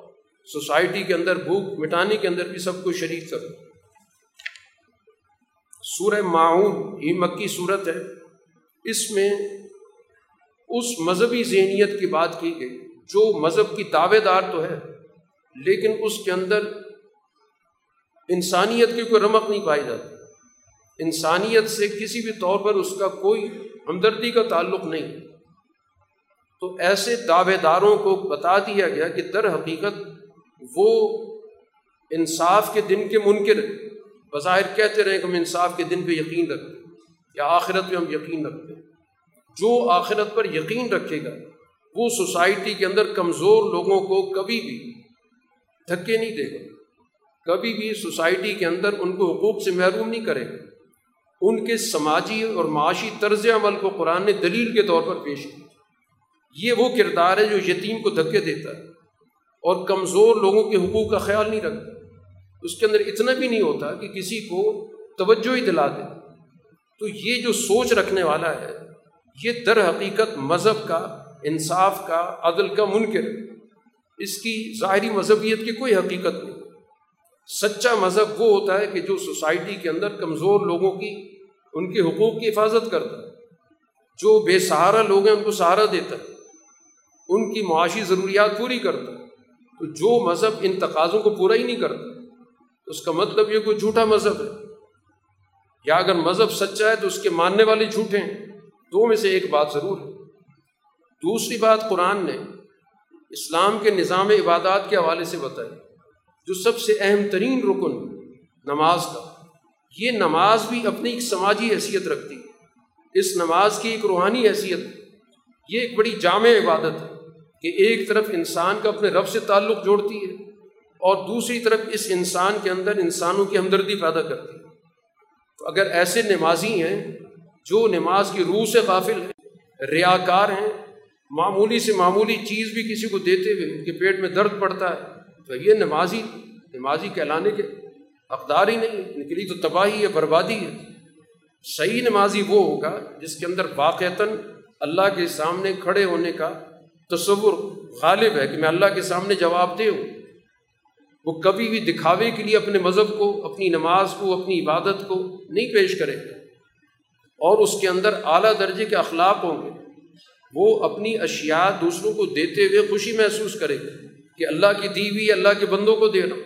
سوسائٹی کے اندر بھوک مٹانے کے اندر بھی سب کو شریک کرو۔ سورہ معاون یہ مکی صورت ہے۔ اس میں اس مذہبی ذہنیت کی بات کی گئی۔ جو مذہب کی دعوے دار تو ہے، لیکن اس کے اندر انسانیت کی کوئی رمق نہیں پائی جاتی۔ انسانیت سے کسی بھی طور پر اس کا کوئی ہمدردی کا تعلق نہیں۔ تو ایسے دعوے داروں کو بتا دیا گیا کہ در حقیقت وہ انصاف کے دن کے منکر بظاہر کہتے رہے کہ ہم انصاف کے دن پہ یقین رکھتے ہیں یا آخرت پہ ہم یقین رکھتے ہیں۔ جو آخرت پر یقین رکھے گا وہ سوسائٹی کے اندر کمزور لوگوں کو کبھی بھی دھکے نہیں دے گا۔ کبھی بھی سوسائٹی کے اندر ان کو حقوق سے محروم نہیں کرے گا۔ ان کے سماجی اور معاشی طرز عمل کو قرآن نے دلیل کے طور پر پیش کیا۔ یہ وہ کردار ہے جو یتیم کو دھکے دیتا ہے اور کمزور لوگوں کے حقوق کا خیال نہیں رکھتا۔ اس کے اندر اتنا بھی نہیں ہوتا کہ کسی کو توجہ ہی دلا دے۔ تو یہ جو سوچ رکھنے والا ہے، یہ در حقیقت مذہب کا انصاف کا عدل کا منکر اس کی ظاہری مذہبیت کی کوئی حقیقت نہیں۔ سچا مذہب وہ ہوتا ہے کہ جو سوسائٹی کے اندر کمزور لوگوں کی، ان کے حقوق کی حفاظت کرتا ہے۔ جو بے سہارا لوگ ہیں، ان کو سہارا دیتا ہے۔ ان کی معاشی ضروریات پوری کرتا ہے۔ تو جو مذہب ان تقاضوں کو پورا ہی نہیں کرتا اس کا مطلب یہ کوئی جھوٹا مذہب ہے۔ یا اگر مذہب سچا ہے تو اس کے ماننے والے جھوٹے ہیں۔ دو میں سے ایک بات ضرور ہے۔ دوسری بات قرآن نے اسلام کے نظام عبادات کے حوالے سے بتائی، جو سب سے اہم ترین رکن نماز کا۔ یہ نماز بھی اپنی ایک سماجی حیثیت رکھتی ہے۔ اس نماز کی ایک روحانی حیثیت، یہ ایک بڑی جامع عبادت ہے کہ ایک طرف انسان کا اپنے رب سے تعلق جوڑتی ہے اور دوسری طرف اس انسان کے اندر انسانوں کی ہمدردی پیدا کرتی ہے۔ تو اگر ایسے نمازی ہیں جو نماز کی روح سے قافل ہیں، ریا کار ہیں معمولی سے معمولی چیز بھی کسی کو دیتے ہوئے ان کے پیٹ میں درد پڑتا ہے، تو یہ نمازی نمازی کہلانے کے اقدار ہی نہیں، ان کے لیے تو تباہی ہے، بربادی ہے۔ صحیح نمازی وہ ہوگا جس کے اندر واقعتاً اللہ کے سامنے کھڑے ہونے کا تصور غالب ہے کہ میں اللہ کے سامنے جواب دے ہوں۔ وہ کبھی بھی دکھاوے کے لیے اپنے مذہب کو، اپنی نماز کو، اپنی عبادت کو نہیں پیش کرے گا۔ اور اس کے اندر اعلیٰ درجے کے اخلاق ہوں گے۔ وہ اپنی اشیاء دوسروں کو دیتے ہوئے خوشی محسوس کرے کہ اللہ کی دی ہوئی، اللہ کے بندوں کو دے رہا ہوں۔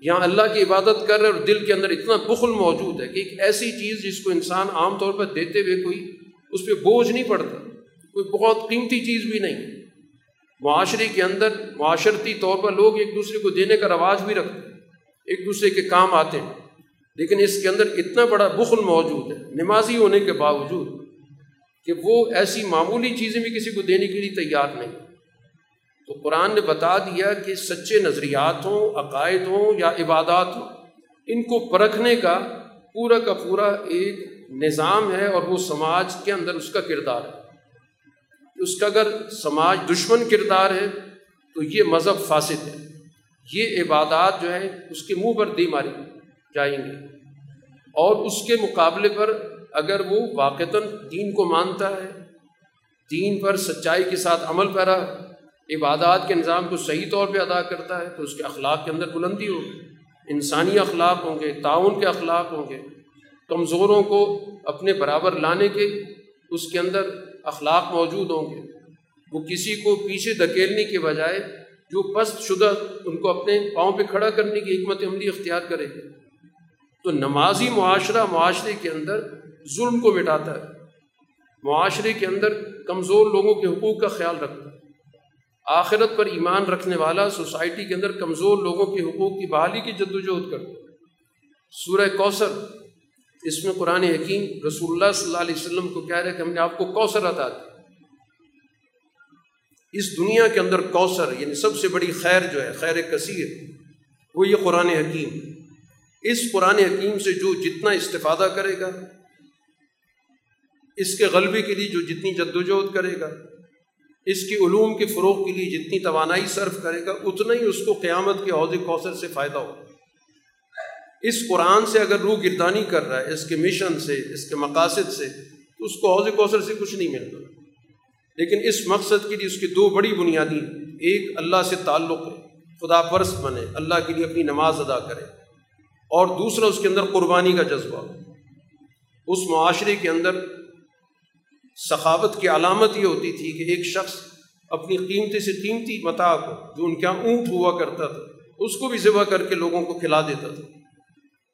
یہاں اللہ کی عبادت کر رہے اور دل کے اندر اتنا بخل موجود ہے کہ ایک ایسی چیز جس کو انسان عام طور پر دیتے ہوئے کوئی اس پہ بوجھ نہیں پڑتا، کوئی بہت قیمتی چیز بھی نہیں۔ معاشرے کے اندر معاشرتی طور پر لوگ ایک دوسرے کو دینے کا رواج بھی رکھتے ہیں، ایک دوسرے کے کام آتے ہیں۔ لیکن اس کے اندر اتنا بڑا بخل موجود ہے، نمازی ہونے کے باوجود کہ وہ ایسی معمولی چیزیں بھی کسی کو دینے کے لیے تیار نہیں۔ تو قرآن نے بتا دیا کہ سچے نظریات ہوں، عقائد ہوں یا عبادات ہوں، ان کو پرکھنے کا پورا کا پورا ایک نظام ہے اور وہ سماج کے اندر اس کا کردار ہے۔ اس کا اگر سماج دشمن کردار ہے، تو یہ مذہب فاسد ہے۔ یہ عبادات جو ہے اس کے منہ پر دی ماری جائیں گے اور اس کے مقابلے پر اگر وہ واقعتاً دین کو مانتا ہے، دین پر سچائی کے ساتھ عمل پیرا، عبادات کے نظام کو صحیح طور پہ ادا کرتا ہے، تو اس کے اخلاق کے اندر بلندی ہوگی۔ انسانی اخلاق ہوں گے، تعاون کے اخلاق ہوں گے۔ کمزوروں کو اپنے برابر لانے کے اس کے اندر اخلاق موجود ہوں گے۔ وہ کسی کو پیچھے دھکیلنے کے بجائے جو پست شدہ ان کو اپنے پاؤں پہ کھڑا کرنے کی حکمت عملی اختیار کرے تو نمازی معاشرہ، معاشرے کے اندر ظلم کو مٹاتا ہے۔ معاشرے کے اندر کمزور لوگوں کے حقوق کا خیال رکھتا ہے۔ آخرت پر ایمان رکھنے والا سوسائٹی کے اندر کمزور لوگوں کے حقوق کی بحالی کی جد وجہد کرتا ہے۔ سورہ کوثر، اس میں قرآن حکیم رسول اللہ صلی اللہ علیہ وسلم کو کہہ رہے کہ ہم نے آپ کو کوثر عطا دی اس دنیا کے اندر کوثر یعنی سب سے بڑی خیر جو ہے، خیر کثیر، وہ یہ قرآن حکیم۔ اس قرآن حکیم سے جو جتنا استفادہ کرے گا اس کے غلبے کے لیے جو جتنی جد وجہد کرے گا، اس کی علوم کے فروغ کے لیے جتنی توانائی صرف کرے گا، اتنا ہی اس کو قیامت کے عہدے کوثر سے فائدہ ہوگا۔ اس قرآن سے اگر روح گردانی کر رہا ہے، اس کے مشن سے، اس کے مقاصد سے، تو اس کو حوض کوثر سے کچھ نہیں ملتا۔ لیکن اس مقصد کے لیے اس کی دو بڑی بنیادی ایک اللہ سے تعلق ہے، خدا پرست بنے، اللہ کے لیے اپنی نماز ادا کرے۔ اور دوسرا اس کے اندر قربانی کا جذبہ۔ اس معاشرے کے اندر ثقافت کی علامت یہ ہوتی تھی کہ ایک شخص اپنی قیمتی سے قیمتی متا کو جو ان کے یہاں اونٹ ہوا کرتا تھا، اس کو بھی ذبح کر کے لوگوں کو کھلا دیتا تھا۔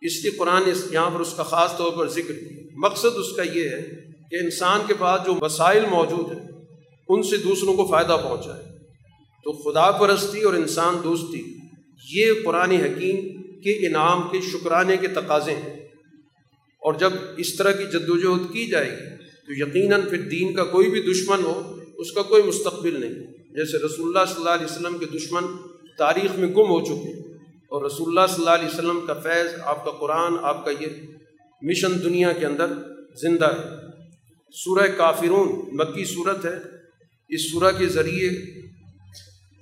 اس لیے قرآن اس یہاں پر اس کا خاص طور پر ذکر کیا۔ مقصد اس کا یہ ہے کہ انسان کے پاس جو وسائل موجود ہیں، ان سے دوسروں کو فائدہ پہنچائے تو خدا پرستی اور انسان دوستی، یہ قرآن حکیم کے انعام کے شکرانے کے تقاضے ہیں۔ اور جب اس طرح کی جد وجہد کی جائے گی تو یقیناً پھر دین کا کوئی بھی دشمن ہو، اس کا کوئی مستقبل نہیں۔ جیسے رسول اللہ صلی اللہ علیہ وسلم کے دشمن تاریخ میں گم ہو چکے ہیں اور رسول اللہ صلی اللہ علیہ وسلم کا فیض، آپ کا قرآن، آپ کا یہ مشن دنیا کے اندر زندہ ہے۔ سورہ کافرون، مکی صورت ہے۔ اس سورہ کے ذریعے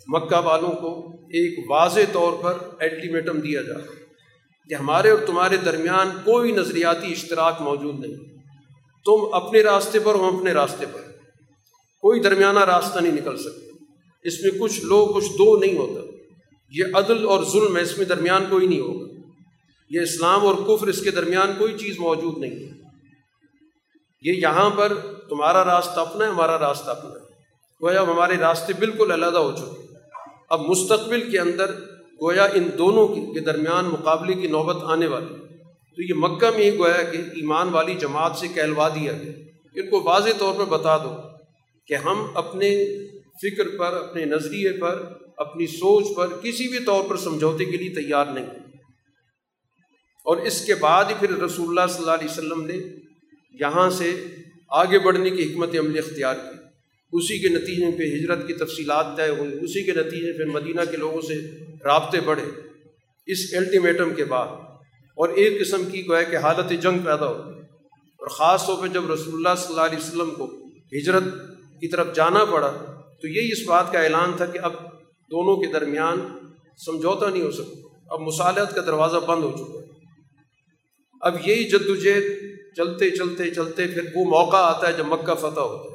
مکہ والوں کو ایک واضح طور پر الٹیمیٹم دیا جا کہ ہمارے اور تمہارے درمیان کوئی نظریاتی اشتراک موجود نہیں۔ تم اپنے راستے پر ہم اپنے راستے پر۔ کوئی درمیانہ راستہ نہیں نکل سکتے اس میں کچھ لو کچھ دو نہیں ہوتا۔ یہ عدل اور ظلم ہے، اس میں درمیان کوئی نہیں ہوگا۔ یہ اسلام اور کفر، اس کے درمیان کوئی چیز موجود نہیں ہے۔ یہ یہاں پر تمہارا راستہ اپنا ہے، ہمارا راستہ اپنا ہے۔ گویا ہمارے راستے بالکل علیحدہ ہو چکے اب مستقبل کے اندر گویا ان دونوں کے درمیان مقابلے کی نوبت آنے والی تو یہ مکہ میں ہی گویا کہ ایمان والی جماعت سے کہلوا دیا گیا۔ ان کو واضح طور پر بتا دو کہ ہم اپنے فکر پر، اپنے نظریے پر، اپنی سوچ پر کسی بھی طور پر سمجھوتے کے لیے تیار نہیں۔ اور اس کے بعد ہی پھر رسول اللہ صلی اللہ علیہ وسلم نے یہاں سے آگے بڑھنے کی حکمت عملی اختیار کی۔ اسی کے نتیجے پہ ہجرت کی تفصیلات طے ہوئی اسی کے نتیجے پھر مدینہ کے لوگوں سے رابطے بڑھے۔ اس الٹیمیٹم کے بعد اور ایک قسم کی گویا کہ حالت جنگ پیدا ہو اور خاص طور پہ جب رسول اللہ صلی اللہ علیہ وسلم کو ہجرت کی طرف جانا پڑا، تو یہی اس بات کا اعلان تھا کہ اب دونوں کے درمیان سمجھوتا نہیں ہو سکتا۔ اب مصالحت کا دروازہ بند ہو چکا ہے۔ اب یہی جدوجہد چلتے چلتے چلتے پھر وہ موقع آتا ہے جب مکہ فتح ہوتا ہے۔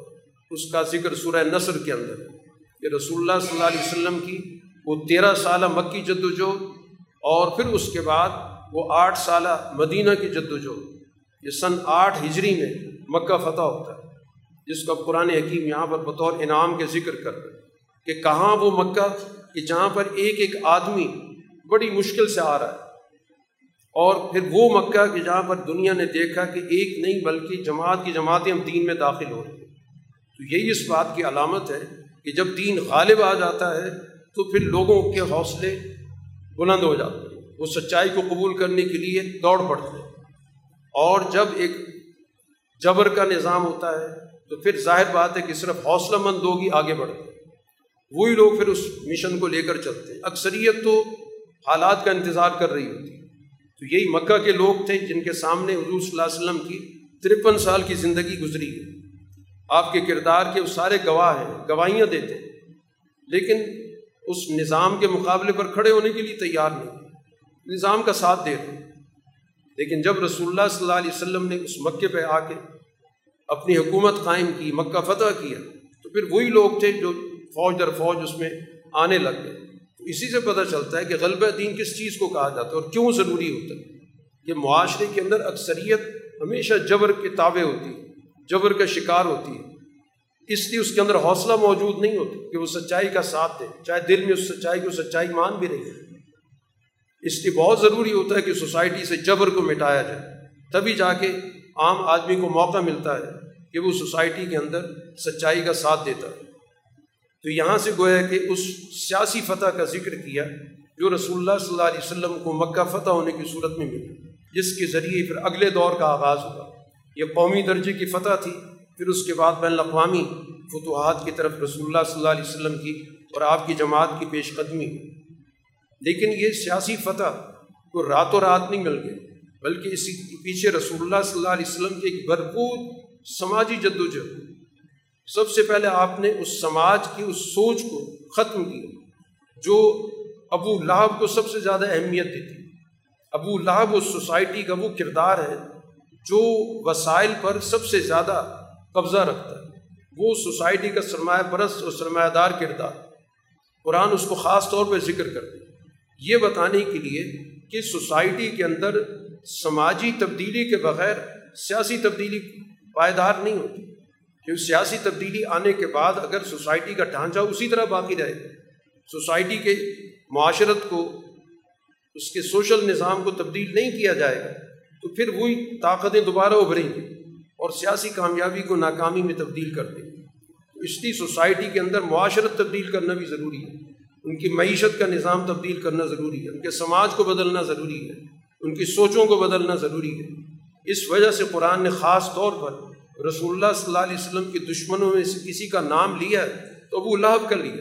اس کا ذکر سورہ نصر کے اندر کہ رسول اللہ صلی اللہ علیہ وسلم کی وہ تیرہ سالہ مکی جد وجہد اور پھر اس کے بعد وہ آٹھ سالہ مدینہ کی جد وجہد یہ سن آٹھ ہجری میں مکہ فتح ہوتا ہے، جس کا قرآن حکیم یہاں پر بطور انعام کے ذکر کر رہے کہ کہاں وہ مکہ کہ جہاں پر ایک ایک آدمی بڑی مشکل سے آ رہا ہے۔ اور پھر وہ مکہ کہ جہاں پر دنیا نے دیکھا کہ ایک نہیں بلکہ جماعت کی جماعتیں ہم دین میں داخل ہو رہی ہیں۔ تو یہی اس بات کی علامت ہے کہ جب دین غالب آ جاتا ہے تو پھر لوگوں کے حوصلے بلند ہو جاتے ہیں۔ وہ سچائی کو قبول کرنے کے لیے دوڑ پڑتے ہیں۔ اور جب ایک جبر کا نظام ہوتا ہے، تو پھر ظاہر بات ہے کہ صرف حوصلہ مند لوگ ہی آگے بڑھتے ہیں۔ وہی لوگ پھر اس مشن کو لے کر چلتے ہیں۔ اکثریت تو حالات کا انتظار کر رہی ہوتی ہے تو یہی مکہ کے لوگ تھے جن کے سامنے حضور صلی اللہ علیہ وسلم کی ترپن سال کی زندگی گزری ہے۔ آپ کے کردار کے وہ سارے گواہ ہیں، گواہیاں دیتے ہیں۔ لیکن اس نظام کے مقابلے پر کھڑے ہونے کے لیے تیار نہیں۔ نظام کا ساتھ دے رہے لیکن جب رسول اللہ صلی اللہ علیہ وسلم نے اس مکے پہ آ کے اپنی حکومت قائم کی، مکہ فتح کیا، تو پھر وہی لوگ تھے جو فوج در فوج اس میں آنے لگ گئے۔ تو اسی سے پتہ چلتا ہے کہ غلبہ دین کس چیز کو کہا جاتا ہے اور کیوں ضروری ہوتا ہے کہ معاشرے کے اندر اکثریت ہمیشہ جبر کے تابع ہوتی ہے، جبر کا شکار ہوتی ہے۔ اس لیے اس کے اندر حوصلہ موجود نہیں ہوتا کہ وہ سچائی کا ساتھ دے، چاہے دل میں اس سچائی کو سچائی مان بھی رہی ہے۔ اس لیے بہت ضروری ہوتا ہے کہ سوسائٹی سے جبر کو مٹایا جائے، تبھی جا کے عام آدمی کو موقع ملتا ہے کہ وہ سوسائٹی کے اندر سچائی کا ساتھ دیتا ہے۔ تو یہاں سے گویا کہ اس سیاسی فتح کا ذکر کیا جو رسول اللہ صلی اللہ علیہ وسلم کو مکہ فتح ہونے کی صورت میں ملی جس کے ذریعے پھر اگلے دور کا آغاز ہوا۔ یہ قومی درجے کی فتح تھی، پھر اس کے بعد بین الاقوامی فتوحات کی طرف رسول اللہ صلی اللہ علیہ وسلم کی اور آپ کی جماعت کی پیش قدمی۔ لیکن یہ سیاسی فتح کو راتوں رات نہیں مل گئی بلکہ اسی کے پیچھے رسول اللہ صلی اللہ علیہ وسلم کی ایک بھرپور سماجی جد و جہد سب سے پہلے آپ نے اس سماج کی، اس سوچ کو ختم کیا، جو ابو لہب کو سب سے زیادہ اہمیت دیتی۔ ابو لہب اس سوسائٹی کا وہ کردار ہے جو وسائل پر سب سے زیادہ قبضہ رکھتا ہے۔ وہ سوسائٹی کا سرمایہ پرست اور سرمایہ دار کردار۔ قرآن اس کو خاص طور پہ ذکر کرتے یہ بتانے کے لیے کہ سوسائٹی کے اندر سماجی تبدیلی کے بغیر سیاسی تبدیلی پائیدار نہیں ہوتی۔ کیونکہ سیاسی تبدیلی آنے کے بعد اگر سوسائٹی کا ڈھانچہ اسی طرح باقی رہے، سوسائٹی کے معاشرت کو، اس کے سوشل نظام کو تبدیل نہیں کیا جائے گا، تو پھر وہی طاقتیں دوبارہ ابھریں گی اور سیاسی کامیابی کو ناکامی میں تبدیل کر دیں گی اس لیے سوسائٹی کے اندر معاشرت تبدیل کرنا بھی ضروری ہے۔ ان کی معیشت کا نظام تبدیل کرنا ضروری ہے، ان کے سماج کو بدلنا ضروری ہے، ان کی سوچوں کو بدلنا ضروری ہے۔ اس وجہ سے قرآن نے خاص طور پر رسول اللہ صلی اللہ علیہ وسلم کے دشمنوں میں سے کسی کا نام لیا ہے تو ابو لہب کا لیا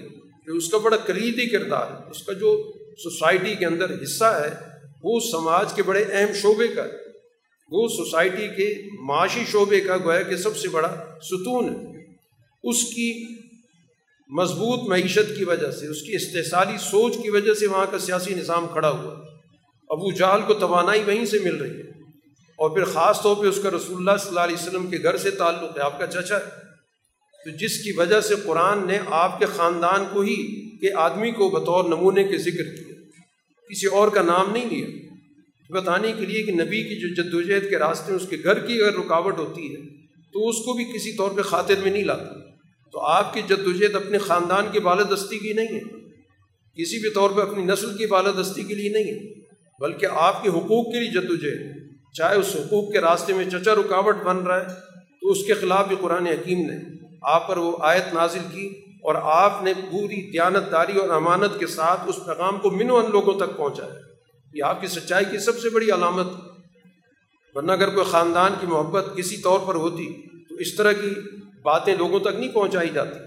کہ اس کا بڑا کلیدی کردار ہے، اس کا جو سوسائٹی کے اندر حصہ ہے، وہ سماج کے بڑے اہم شعبے کا ہے۔ وہ سوسائٹی کے معاشی شعبے کا گویا کہ سب سے بڑا ستون ہے۔ اس کی مضبوط معیشت کی وجہ سے، اس کی استحصالی سوچ کی وجہ سے وہاں کا سیاسی نظام کھڑا ہوا۔ ابو جہل کو توانائی وہیں سے مل رہی ہے۔ اور پھر خاص طور پہ اس کا رسول اللہ صلی اللہ علیہ وسلم کے گھر سے تعلق ہے، آپ کا چچا ہے۔ تو جس کی وجہ سے قرآن نے آپ کے خاندان کو ہی کہ آدمی کو بطور نمونے کے ذکر کیا۔ کسی اور کا نام نہیں لیا۔ بتانے کے لیے کہ نبی کی جو جدوجہد کے راستے میں اس کے گھر کی اگر رکاوٹ ہوتی ہے، تو اس کو بھی کسی طور پہ خاطر میں نہیں لاتا۔ تو آپ کی جدوجہد اپنے خاندان کی بالادستی کی نہیں ہے، کسی بھی طور پہ اپنی نسل کی بالادستی کے لیے نہیں ہے، بلکہ آپ کے حقوق کے لیے جدوجہد چاہے اس حقوق کے راستے میں چچا رکاوٹ بن رہا ہے تو اس کے خلاف بھی قرآن حکیم نے آپ پر وہ آیت نازل کی اور آپ نے پوری دیانت داری اور امانت کے ساتھ اس پیغام کو منو ان لوگوں تک پہنچایا۔ یہ آپ کی سچائی کی سب سے بڑی علامت ورنہ اگر کوئی خاندان کی محبت کسی طور پر ہوتی اس طرح کی باتیں لوگوں تک نہیں پہنچائی جاتی۔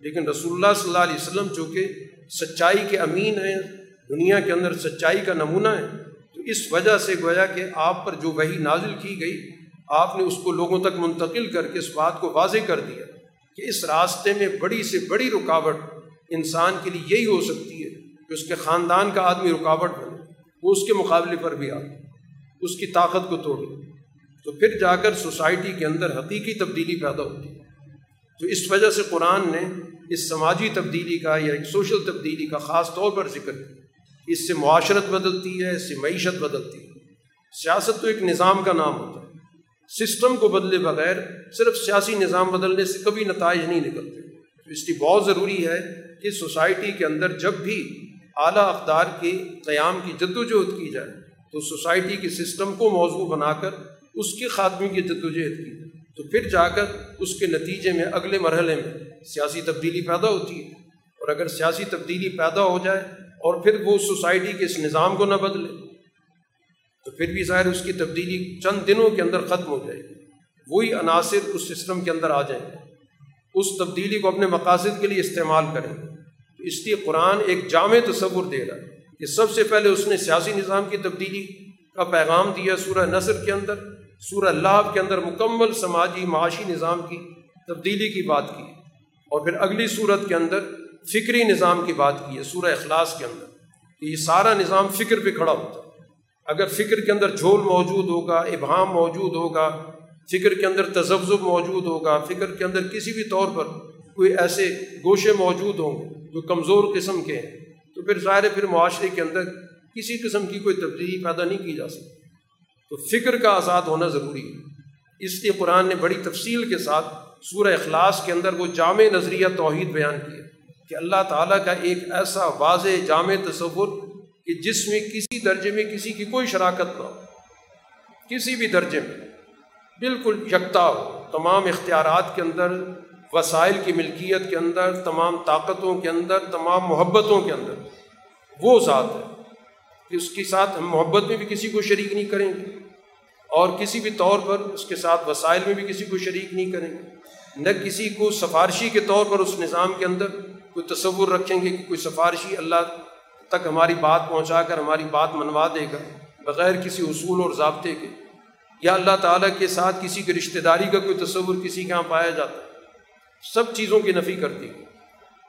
لیکن رسول اللہ صلی اللہ علیہ وسلم چونکہ سچائی کے امین ہیں، دنیا کے اندر سچائی کا نمونہ ہے تو اس وجہ سے گویا کہ آپ پر جو وہی نازل کی گئی، آپ نے اس کو لوگوں تک منتقل کر کے اس بات کو واضح کر دیا کہ اس راستے میں بڑی سے بڑی رکاوٹ انسان کے لیے یہی ہو سکتی ہے کہ اس کے خاندان کا آدمی رکاوٹ بنے، وہ اس کے مقابلے پر بھی آ، اس کی طاقت کو توڑے۔ تو پھر جا کر سوسائٹی کے اندر حقیقی تبدیلی پیدا ہوتی ہے۔ تو اس وجہ سے قرآن نے اس سماجی تبدیلی کا یا ایک سوشل تبدیلی کا خاص طور پر ذکر کیا۔ اس سے معاشرت بدلتی ہے، اس سے معیشت بدلتی ہے۔ سیاست تو ایک نظام کا نام ہوتا ہے۔ سسٹم کو بدلے بغیر صرف سیاسی نظام بدلنے سے کبھی نتائج نہیں نکلتے۔ تو اس لیے بہت ضروری ہے کہ سوسائٹی کے اندر جب بھی اعلیٰ اقدار کے قیام کی جد وجہد کی جائے، تو سوسائٹی کے سسٹم کو موضوع بنا کر اس کی خاتمے کی جد وجہد کی۔ تو پھر جا کر اس کے نتیجے میں اگلے مرحلے میں سیاسی تبدیلی پیدا ہوتی ہے۔ اور اگر سیاسی تبدیلی پیدا ہو جائے اور پھر وہ سوسائٹی کے اس نظام کو نہ بدلے، تو پھر بھی ظاہر اس کی تبدیلی چند دنوں کے اندر ختم ہو جائے گی۔ وہی عناصر اس سسٹم کے اندر آ جائیں گے۔ اس تبدیلی کو اپنے مقاصد کے لیے استعمال کریں گے۔ تو اس لیے قرآن ایک جامع تصور دے رہا ہے کہ سب سے پہلے اس نے سیاسی نظام کی تبدیلی کا پیغام دیا سورہ نصر کے اندر۔ سورہ اللہ کے اندر مکمل سماجی معاشی نظام کی تبدیلی کی بات کی اور پھر اگلی صورت کے اندر فکری نظام کی بات کی ہے، سورہ اخلاص کے اندر۔ کہ یہ سارا نظام فکر پہ کھڑا ہوتا ہے۔ اگر فکر کے اندر جھول موجود ہوگا، ابہام موجود ہوگا، فکر کے اندر تجزب موجود ہوگا، فکر کے اندر کسی بھی طور پر کوئی ایسے گوشے موجود ہوں گے جو کمزور قسم کے ہیں، تو پھر ظاہر پھر معاشرے کے اندر کسی قسم کی کوئی تبدیلی پیدا نہیں کی جا سکتی۔ تو فکر کا آزاد ہونا ضروری ہے۔ اس لیے قرآن نے بڑی تفصیل کے ساتھ سورہ اخلاص کے اندر وہ جامع نظریہ توحید بیان کیا کہ اللہ تعالیٰ کا ایک ایسا واضح جامع تصور کہ جس میں کسی درجے میں کسی کی کوئی شراکت نہ ہو، کسی بھی درجے میں بالکل یکتا ہو۔ تمام اختیارات کے اندر، وسائل کی ملکیت کے اندر، تمام طاقتوں کے اندر، تمام محبتوں کے اندر وہ ذات ہے۔ کہ اس کے ساتھ ہم محبت میں بھی کسی کو شریک نہیں کریں گے۔ اور کسی بھی طور پر اس کے ساتھ وسائل میں بھی کسی کو شریک نہیں کریں گے۔ نہ کسی کو سفارشی کے طور پر اس نظام کے اندر کوئی تصور رکھیں گے کہ کوئی سفارشی اللہ تک ہماری بات پہنچا کر ہماری بات منوا دے گا بغیر کسی اصول اور ضابطے کے۔ یا اللہ تعالیٰ کے ساتھ کسی کی رشتہ داری کا کوئی تصور کسی کے یہاں پایا جاتا ہے۔ سب چیزوں کی نفی کرتی ہے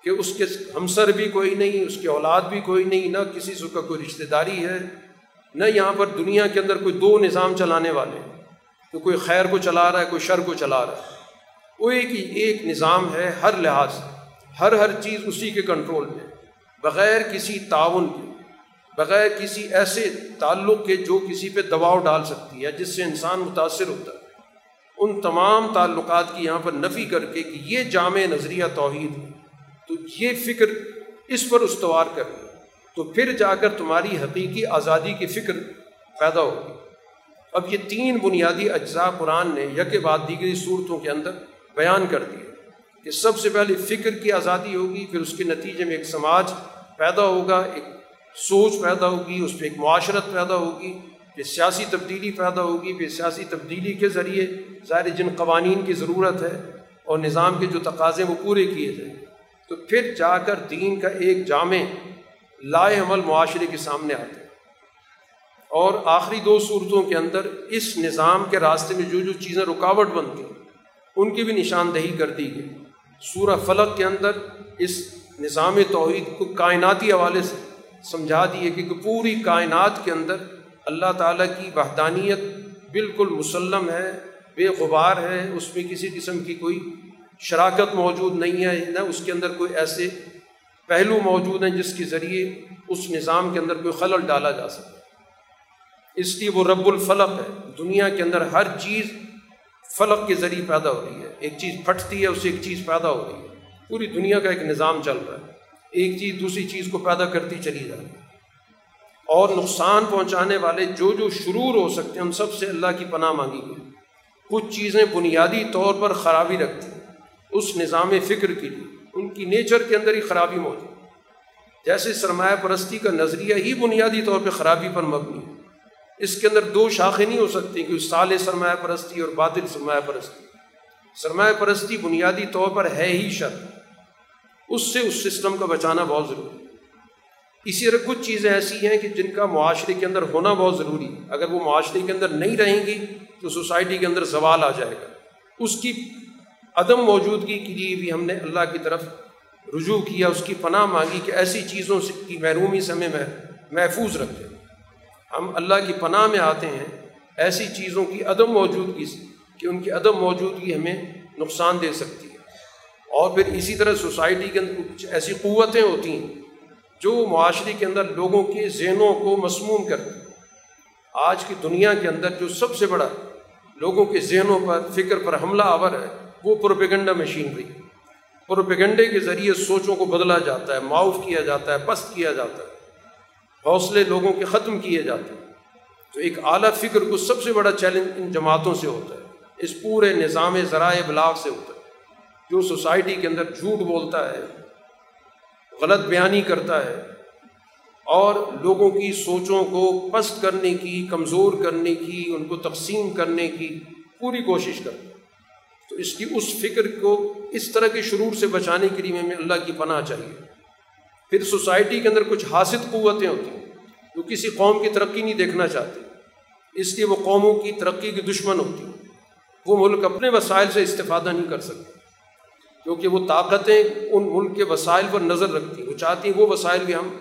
کہ اس کے ہمسر بھی کوئی نہیں، اس کی اولاد بھی کوئی نہیں، نہ کسی سے کا کوئی رشتہ داری ہے۔ نہ یہاں پر دنیا کے اندر کوئی دو نظام چلانے والے ہیں کوئی خیر کو چلا رہا ہے، کوئی شر کو چلا رہا ہے۔ وہ ایک ہی ایک نظام ہے ہر لحاظ سے، ہر ہر چیز اسی کے کنٹرول میں۔ بغیر کسی تعاون کے، بغیر کسی ایسے تعلق کے جو کسی پہ دباؤ ڈال سکتی ہے، جس سے انسان متاثر ہوتا ہے۔ ان تمام تعلقات کی یہاں پر نفی کر کے کہ یہ جامع نظریہ توحید ہے۔ تو یہ فکر اس پر استوار کر تو پھر جا کر تمہاری حقیقی آزادی کی فکر پیدا ہوگی۔ اب یہ تین بنیادی اجزاء قرآن نے یک بعد دیگری صورتوں کے اندر بیان کر دیے کہ سب سے پہلے فکر کی آزادی ہوگی، پھر اس کے نتیجے میں ایک سماج پیدا ہوگا، ایک سوچ پیدا ہوگی، اس پہ ایک معاشرت پیدا ہوگی، پھر سیاسی تبدیلی پیدا ہوگی، پھر سیاسی تبدیلی کے ذریعے ظاہر جن قوانین کی ضرورت ہے اور نظام کے جو تقاضے وہ پورے کیے جائیں۔ تو پھر جا کر دین کا ایک جامع لائے عمل معاشرے کے سامنے آتے ہیں۔ اور آخری دو صورتوں کے اندر اس نظام کے راستے میں جو جو چیزیں رکاوٹ بنتی ہیں ان کی بھی نشاندہی کر دی گئی۔ سورہ فلق کے اندر اس نظام توحید کو کائناتی حوالے سے سمجھا دیے کہ پوری کائنات کے اندر اللہ تعالیٰ کی وحدانیت بالکل مسلم ہے، بے غبار ہے، اس میں کسی قسم کی کوئی شراکت موجود نہیں ہے، نہ اس کے اندر کوئی ایسے پہلو موجود ہیں جس کے ذریعے اس نظام کے اندر کوئی خلل ڈالا جا سکے۔ اس لیے وہ رب الفلق ہے۔ دنیا کے اندر ہر چیز فلق کے ذریعے پیدا ہو رہی ہے۔ ایک چیز پھٹتی ہے، اسے ایک چیز پیدا ہو رہی ہے۔ پوری دنیا کا ایک نظام چل رہا ہے۔ ایک چیز دوسری چیز کو پیدا کرتی چلی جا رہی ہے۔ اور نقصان پہنچانے والے جو جو شرور ہو سکتے ہیں ان سب سے اللہ کی پناہ مانگی گئی کچھ چیزیں بنیادی طور پر خرابی رکھتی ہیں۔ اس نظام فکر کے لیے۔ ان کی نیچر کے اندر ہی خرابی موجود جیسے سرمایہ پرستی کا نظریہ ہی بنیادی طور پہ خرابی پر مبنی ہے۔ اس کے اندر دو شاخیں نہیں ہو سکتی کہ سال سرمایہ پرستی اور باطل سرمایہ پرستی۔ سرمایہ پرستی بنیادی طور پر ہے ہی شرط اس سے اس سسٹم کا بچانا بہت ضروری ہے۔ اسی طرح کچھ چیزیں ایسی ہیں کہ جن کا معاشرے کے اندر ہونا بہت ضروری ہے۔ اگر وہ معاشرے کے اندر نہیں رہیں گی تو سوسائٹی کے اندر زوال آ جائے گا۔ اس کی عدم موجودگی کے لیے بھی ہم نے اللہ کی طرف رجوع کیا، اس کی پناہ مانگی کہ ایسی چیزوں سے کی محرومی سے ہمیں محفوظ رکھے۔ ہم اللہ کی پناہ میں آتے ہیں ایسی چیزوں کی عدم موجودگی سے کہ ان کی عدم موجودگی ہمیں نقصان دے سکتی ہے۔ اور پھر اسی طرح سوسائٹی کے اندر کچھ ایسی قوتیں ہوتی ہیں جو معاشرے کے اندر لوگوں کے ذہنوں کو مسموم کرتی ہیں۔ آج کی دنیا کے اندر جو سب سے بڑا لوگوں کے ذہنوں پر، فکر پر حملہ آور ہے وہ پروپیگنڈا مشینری پروپیگنڈے کے ذریعے سوچوں کو بدلا جاتا ہے، معاف کیا جاتا ہے، پست کیا جاتا ہے۔ حوصلے لوگوں کے ختم کیے جاتے ہیں۔ تو ایک اعلیٰ فکر کو سب سے بڑا چیلنج ان جماعتوں سے ہوتا ہے۔ اس پورے نظام ذرائع ابلاغ سے ہوتا ہے۔ جو سوسائٹی کے اندر جھوٹ بولتا ہے، غلط بیانی کرتا ہے، اور لوگوں کی سوچوں کو پست کرنے کی، کمزور کرنے کی، ان کو تقسیم کرنے کی پوری کوشش کرتا ہے۔ تو اس کی اس فکر کو اس طرح کے شرور سے بچانے کے لیے ہمیں اللہ کی پناہ چاہیے۔ پھر سوسائٹی کے اندر کچھ حاصل قوتیں ہوتی ہیں جو کسی قوم کی ترقی نہیں دیکھنا چاہتی اس لیے وہ قوموں کی ترقی کی دشمن ہوتی ہیں۔ وہ ملک اپنے وسائل سے استفادہ نہیں کر سکتے۔ کیونکہ وہ طاقتیں ان ملک کے وسائل پر نظر رکھتی ہیں۔ وہ چاہتی ہیں وہ وسائل بھی ہم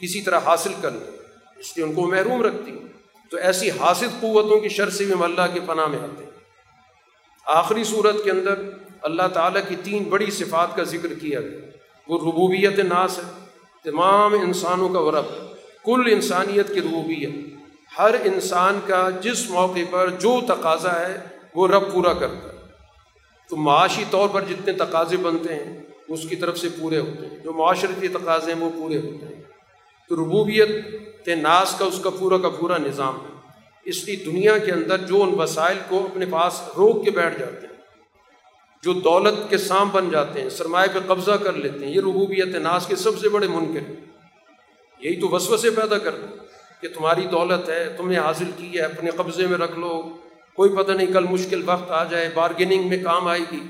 کسی طرح حاصل کر لیں۔ اس لیے ان کو محروم رکھتی تو ایسی حاصل قوتوں کی شر سے بھی ہم اللہ کے پناہ میں آتے ہیں۔ آخری صورت کے اندر اللہ تعالیٰ کی تین بڑی صفات کا ذکر کیا گیا۔ وہ ربوبیت ناس ہے، تمام انسانوں کا ورب کل انسانیت کی ربوبیت۔ ہر انسان کا جس موقع پر جو تقاضا ہے، وہ رب پورا کرتا ہے۔ تو معاشی طور پر جتنے تقاضے بنتے ہیں، اس کی طرف سے پورے ہوتے ہیں۔ جو معاشرتی تقاضے ہیں، وہ پورے ہوتے ہیں۔ تو ربوبیت ناس کا، اس کا پورا کا پورا نظام ہے۔ اس لیے دنیا کے اندر جو ان وسائل کو اپنے پاس روک کے بیٹھ جاتے ہیں، جو دولت کے سام بن جاتے ہیں، سرمایہ پہ قبضہ کر لیتے ہیں، یہ ربوبیت ناس کے سب سے بڑے منکر یہی تو وسو سے پیدا کرتے ہیں کہ تمہاری دولت ہے تم نے حاصل کی ہے، اپنے قبضے میں رکھ لو۔ کوئی پتہ نہیں کل مشکل وقت آ جائے، بارگیننگ میں کام آئے گی۔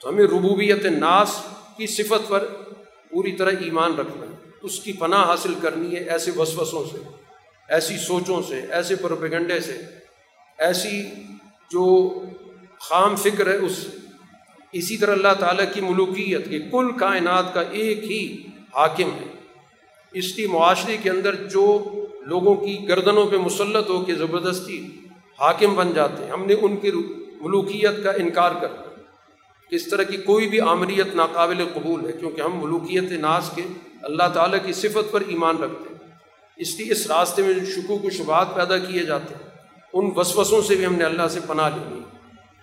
تو ہمیں ربوبیت ناس کی صفت پر پوری طرح ایمان رکھنا ہے۔ اس کی پناہ حاصل کرنی ہے ایسے وسوسوں سے۔ ایسی سوچوں سے، ایسے پروپیگنڈے سے، ایسی جو خام فکر ہے اس، اسی طرح اللہ تعالیٰ کی ملوکیت کے کل کائنات کا ایک ہی حاکم ہے۔ اس کی معاشرے کے اندر جو لوگوں کی گردنوں پہ مسلط ہو کے زبردستی حاکم بن جاتے ہیں، ہم نے ان کی ملوکیت کا انکار کر اس طرح کی کوئی بھی آمریت ناقابل قبول ہے، کیونکہ ہم ملوکیت ناز کے اللہ تعالیٰ کی صفت پر ایمان رکھتے ہیں۔ اس لیے اس راستے میں جو شکوک و شبات پیدا کیے جاتے ہیں، ان وسوسوں سے بھی ہم نے اللہ سے پناہ لینی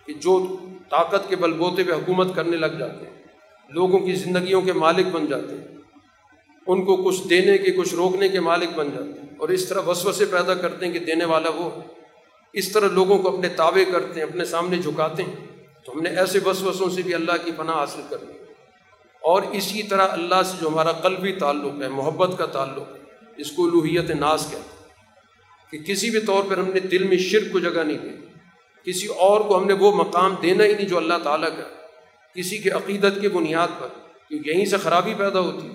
کہ جو طاقت کے بل بوتے پہ حکومت کرنے لگ جاتے ہیں، لوگوں کی زندگیوں کے مالک بن جاتے ہیں، ان کو کچھ دینے کے، کچھ روکنے کے مالک بن جاتے ہیں۔ اور اس طرح وسوسے پیدا کرتے ہیں کہ دینے والا وہ اس طرح لوگوں کو اپنے تابع کرتے ہیں، اپنے سامنے جھکاتے ہیں۔ تو ہم نے ایسے وسوسوں سے بھی اللہ کی پناہ حاصل کرنی اور اسی طرح اللہ سے جو ہمارا قلبی تعلق ہے، محبت کا تعلق ہے اس کو لوہیت ناز کہتے ہیں کہ کسی بھی طور پر ہم نے دل میں شرک کو جگہ نہیں دی۔ کسی اور کو ہم نے وہ مقام دینا ہی نہیں جو اللہ تعالیٰ کا کسی کے عقیدت کی بنیاد پر۔ کیونکہ یہیں سے خرابی پیدا ہوتی ہے۔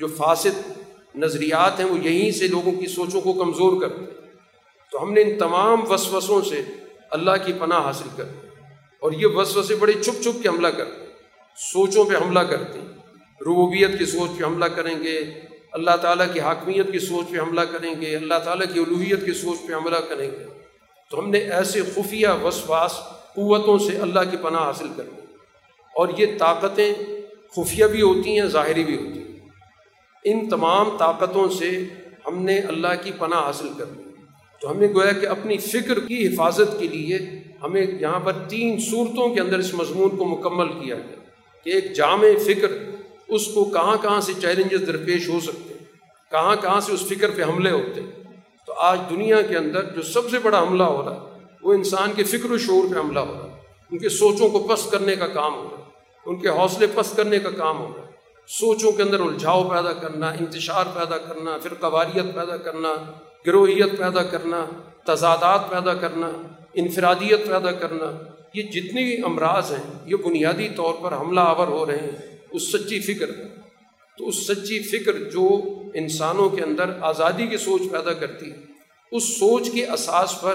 جو فاسد نظریات ہیں وہ یہیں سے لوگوں کی سوچوں کو کمزور کرتے ہیں۔ تو ہم نے ان تمام وسوسوں سے اللہ کی پناہ حاصل کر اور یہ وسوسے بڑے چھپ چھپ کے حملہ کرتے سوچوں پہ حملہ کرتے ہیں۔ ربوبیت کی سوچ پہ حملہ کریں گے۔ اللہ تعالیٰ کی حاکمیت کی سوچ پہ حملہ کریں گے، اللہ تعالیٰ کی الوحیت کی سوچ پہ حملہ کریں گے۔ تو ہم نے ایسے خفیہ وسواس قوتوں سے اللہ کی پناہ حاصل کر لی۔ اور یہ طاقتیں خفیہ بھی ہوتی ہیں، ظاہری بھی ہوتی ہیں۔ ان تمام طاقتوں سے ہم نے اللہ کی پناہ حاصل کر لی۔ تو ہم نے گویا کہ اپنی فکر کی حفاظت کے لیے ہمیں یہاں پر تین صورتوں کے اندر اس مضمون کو مکمل کیا گیا کہ ایک جامع فکر اس کو کہاں کہاں سے چیلنجز درپیش ہو سکتے ہیں؟ کہاں کہاں سے اس فکر پہ حملے ہوتے ہیں؟ تو آج دنیا کے اندر جو سب سے بڑا حملہ ہو رہا ہے، وہ انسان کے فکر و شعور پہ حملہ ہو رہا ہے۔ ان کے سوچوں کو پست کرنے کا کام ہو رہا ہے۔ ان کے حوصلے پست کرنے کا کام ہو رہا ہے۔ سوچوں کے اندر الجھاؤ پیدا کرنا، انتشار پیدا کرنا پھر قواریت پیدا کرنا، گروہیت پیدا کرنا، تضادات پیدا کرنا، انفرادیت پیدا کرنا، یہ جتنے بھی امراض ہیں، یہ بنیادی طور پر حملہ آور ہو رہے ہیں۔ اس سچی فکر تو اس سچی فکر جو انسانوں کے اندر آزادی کی سوچ پیدا کرتی ہے، اس سوچ کے اساس پر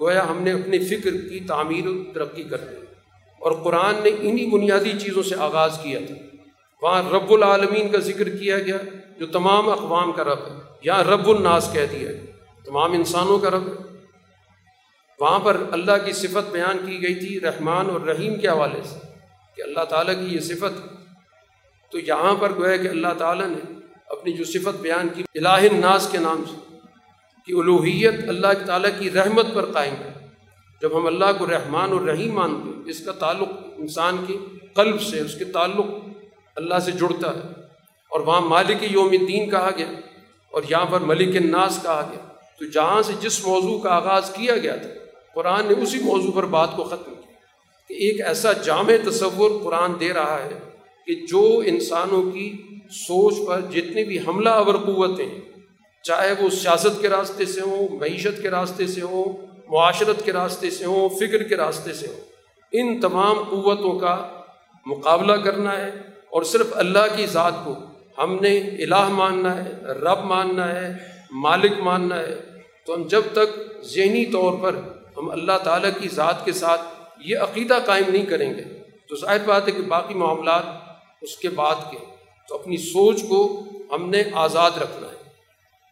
گویا ہم نے اپنی فکر کی تعمیر و ترقی کر دی۔ اور قرآن نے انہی بنیادی چیزوں سے آغاز کیا تھا۔ وہاں رب العالمین کا ذکر کیا گیا، جو تمام اقوام کا رب ہے، یا رب الناس کہہ دیا گیا۔ تمام انسانوں کا رب ہے۔ وہاں پر اللہ کی صفت بیان کی گئی تھی رحمان اور رحیم کے حوالے سے، کہ اللہ تعالیٰ کی یہ صفت تو یہاں پر گویا کہ اللہ تعالیٰ نے اپنی جو صفت بیان کی، الہ الناس کے نام سے، کہ الوحیت اللہ تعالیٰ کی رحمت پر قائم ہے۔ جب ہم اللہ کو رحمان اور رحیم مانتے ہیں، اس کا تعلق انسان کے قلب سے، اس کے تعلق اللہ سے جڑتا ہے۔ اور وہاں مالک یوم الدین کہا گیا، اور یہاں پر ملک الناس کہا گیا۔ تو جہاں سے جس موضوع کا آغاز کیا گیا تھا، قرآن نے اسی موضوع پر بات کو ختم کیا۔ کہ ایک ایسا جامع تصور قرآن دے رہا ہے کہ جو انسانوں کی سوچ پر جتنی بھی حملہ آور قوتیں چاہے وہ سیاست کے راستے سے ہوں، معیشت کے راستے سے ہوں، معاشرت کے راستے سے ہوں، فکر کے راستے سے ہوں، ان تمام قوتوں کا مقابلہ کرنا ہے اور صرف اللہ کی ذات کو ہم نے الہ ماننا ہے، رب ماننا ہے، مالک ماننا ہے، تو ہم جب تک ذہنی طور پر ہم اللہ تعالیٰ کی ذات کے ساتھ یہ عقیدہ قائم نہیں کریں گے، تو ظاہر بات ہے کہ باقی معاملات اس کے بعد کے تو اپنی سوچ کو ہم نے آزاد رکھنا ہے۔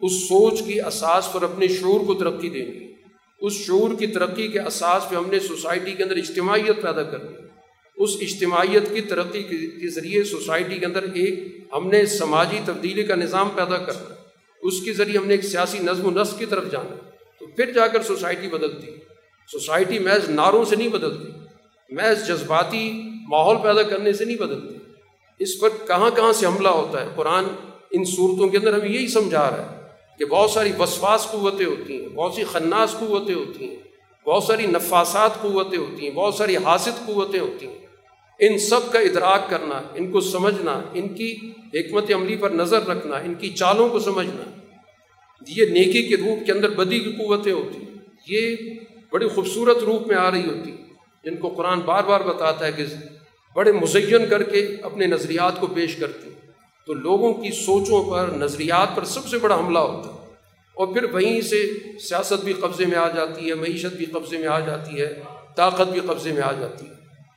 اس سوچ کی اساس پر اپنے شعور کو ترقی دینی ہے اس شعور کی ترقی کے اساس پہ ہم نے سوسائٹی کے اندر اجتماعیت پیدا کرنی ہے اس اجتماعیت کی ترقی کے ذریعے سوسائٹی کے اندر ایک ہم نے سماجی تبدیلی کا نظام پیدا کرنا اس کے ذریعے ہم نے ایک سیاسی نظم و نسق کی طرف جانا تو پھر جا کر سوسائٹی بدلتی۔ ہے سوسائٹی محض نعروں سے نہیں بدلتی، محض جذباتی ماحول پیدا کرنے سے نہیں بدلتے اس پر کہاں کہاں سے حملہ ہوتا ہے؟ قرآن ان صورتوں کے اندر ہمیں یہی سمجھا رہا ہے کہ بہت ساری وسواس قوتیں ہوتی ہیں، بہت سی خناس قوتیں ہوتی ہیں، بہت ساری نفاسات قوتیں ہوتی ہیں، بہت ساری حاصل قوتیں ہوتی ہیں۔ ان سب کا ادراک کرنا، ان کو سمجھنا، ان کی حکمت عملی پر نظر رکھنا، ان کی چالوں کو سمجھنا، یہ نیکی کے روپ کے اندر بدی کی قوتیں ہوتی ہیں۔ یہ بڑی خوبصورت روپ میں آ رہی ہوتی ہیں، جن کو قرآن بار بار بتاتا ہے کہ بڑے مزین کر کے اپنے نظریات کو پیش کرتی تو لوگوں کی سوچوں پر، نظریات پر سب سے بڑا حملہ ہوتا ہے۔ اور پھر وہیں سے سیاست بھی قبضے میں آ جاتی ہے، معیشت بھی قبضے میں آ جاتی ہے، طاقت بھی قبضے میں آ جاتی ہے۔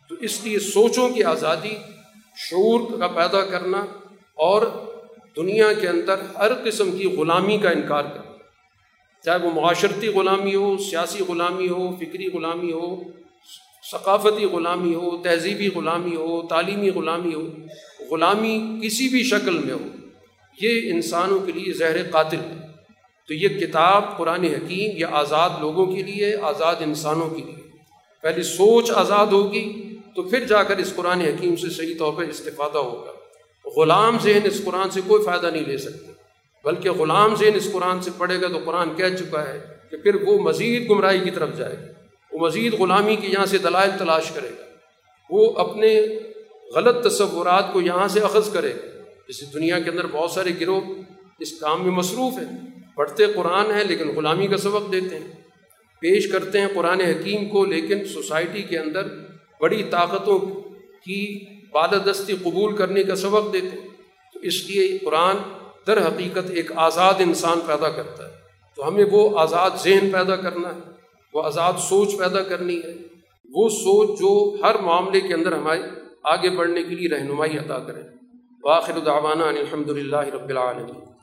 تو اس لیے سوچوں کی آزادی، شعور کا پیدا کرنا اور دنیا کے اندر ہر قسم کی غلامی کا انکار کرنا۔ چاہے وہ معاشرتی غلامی ہو، سیاسی غلامی ہو، فکری غلامی ہو ثقافتی غلامی ہو، تہذیبی غلامی ہو، تعلیمی غلامی ہو، غلامی کسی بھی شکل میں ہو، یہ انسانوں کے لیے زہر قاتل ہے۔ تو یہ کتاب قرآن حکیم یہ آزاد لوگوں کے لیے آزاد انسانوں کے لیے۔ پہلے سوچ آزاد ہوگی تو پھر جا کر اس قرآن حکیم سے صحیح طور پہ استفادہ ہوگا۔ غلام ذہن اس قرآن سے کوئی فائدہ نہیں لے سکتے بلکہ غلام ذہن اس قرآن سے پڑھے گا تو قرآن کہہ چکا ہے کہ پھر وہ مزید گمراہی کی طرف جائے گا۔ وہ مزید غلامی کی یہاں سے دلائل تلاش کرے گا۔ وہ اپنے غلط تصورات کو یہاں سے اخذ کرے گا۔ جیسے دنیا کے اندر بہت سارے گروہ اس کام میں مصروف ہیں۔ پڑھتے قرآن ہیں لیکن غلامی کا سبق دیتے ہیں۔ پیش کرتے ہیں قرآن حکیم کو، لیکن سوسائٹی کے اندر بڑی طاقتوں کی بالدستی قبول کرنے کا سبق دیتے ہیں۔ تو اس لیے قرآن در حقیقت ایک آزاد انسان پیدا کرتا ہے۔ تو ہمیں وہ آزاد ذہن پیدا کرنا ہے۔ وہ آزاد سوچ پیدا کرنی ہے۔ وہ سوچ جو ہر معاملے کے اندر ہمارے آگے بڑھنے کے لیے رہنمائی عطا کرے۔ واخر دعوانا الحمد للہ رب العالمین۔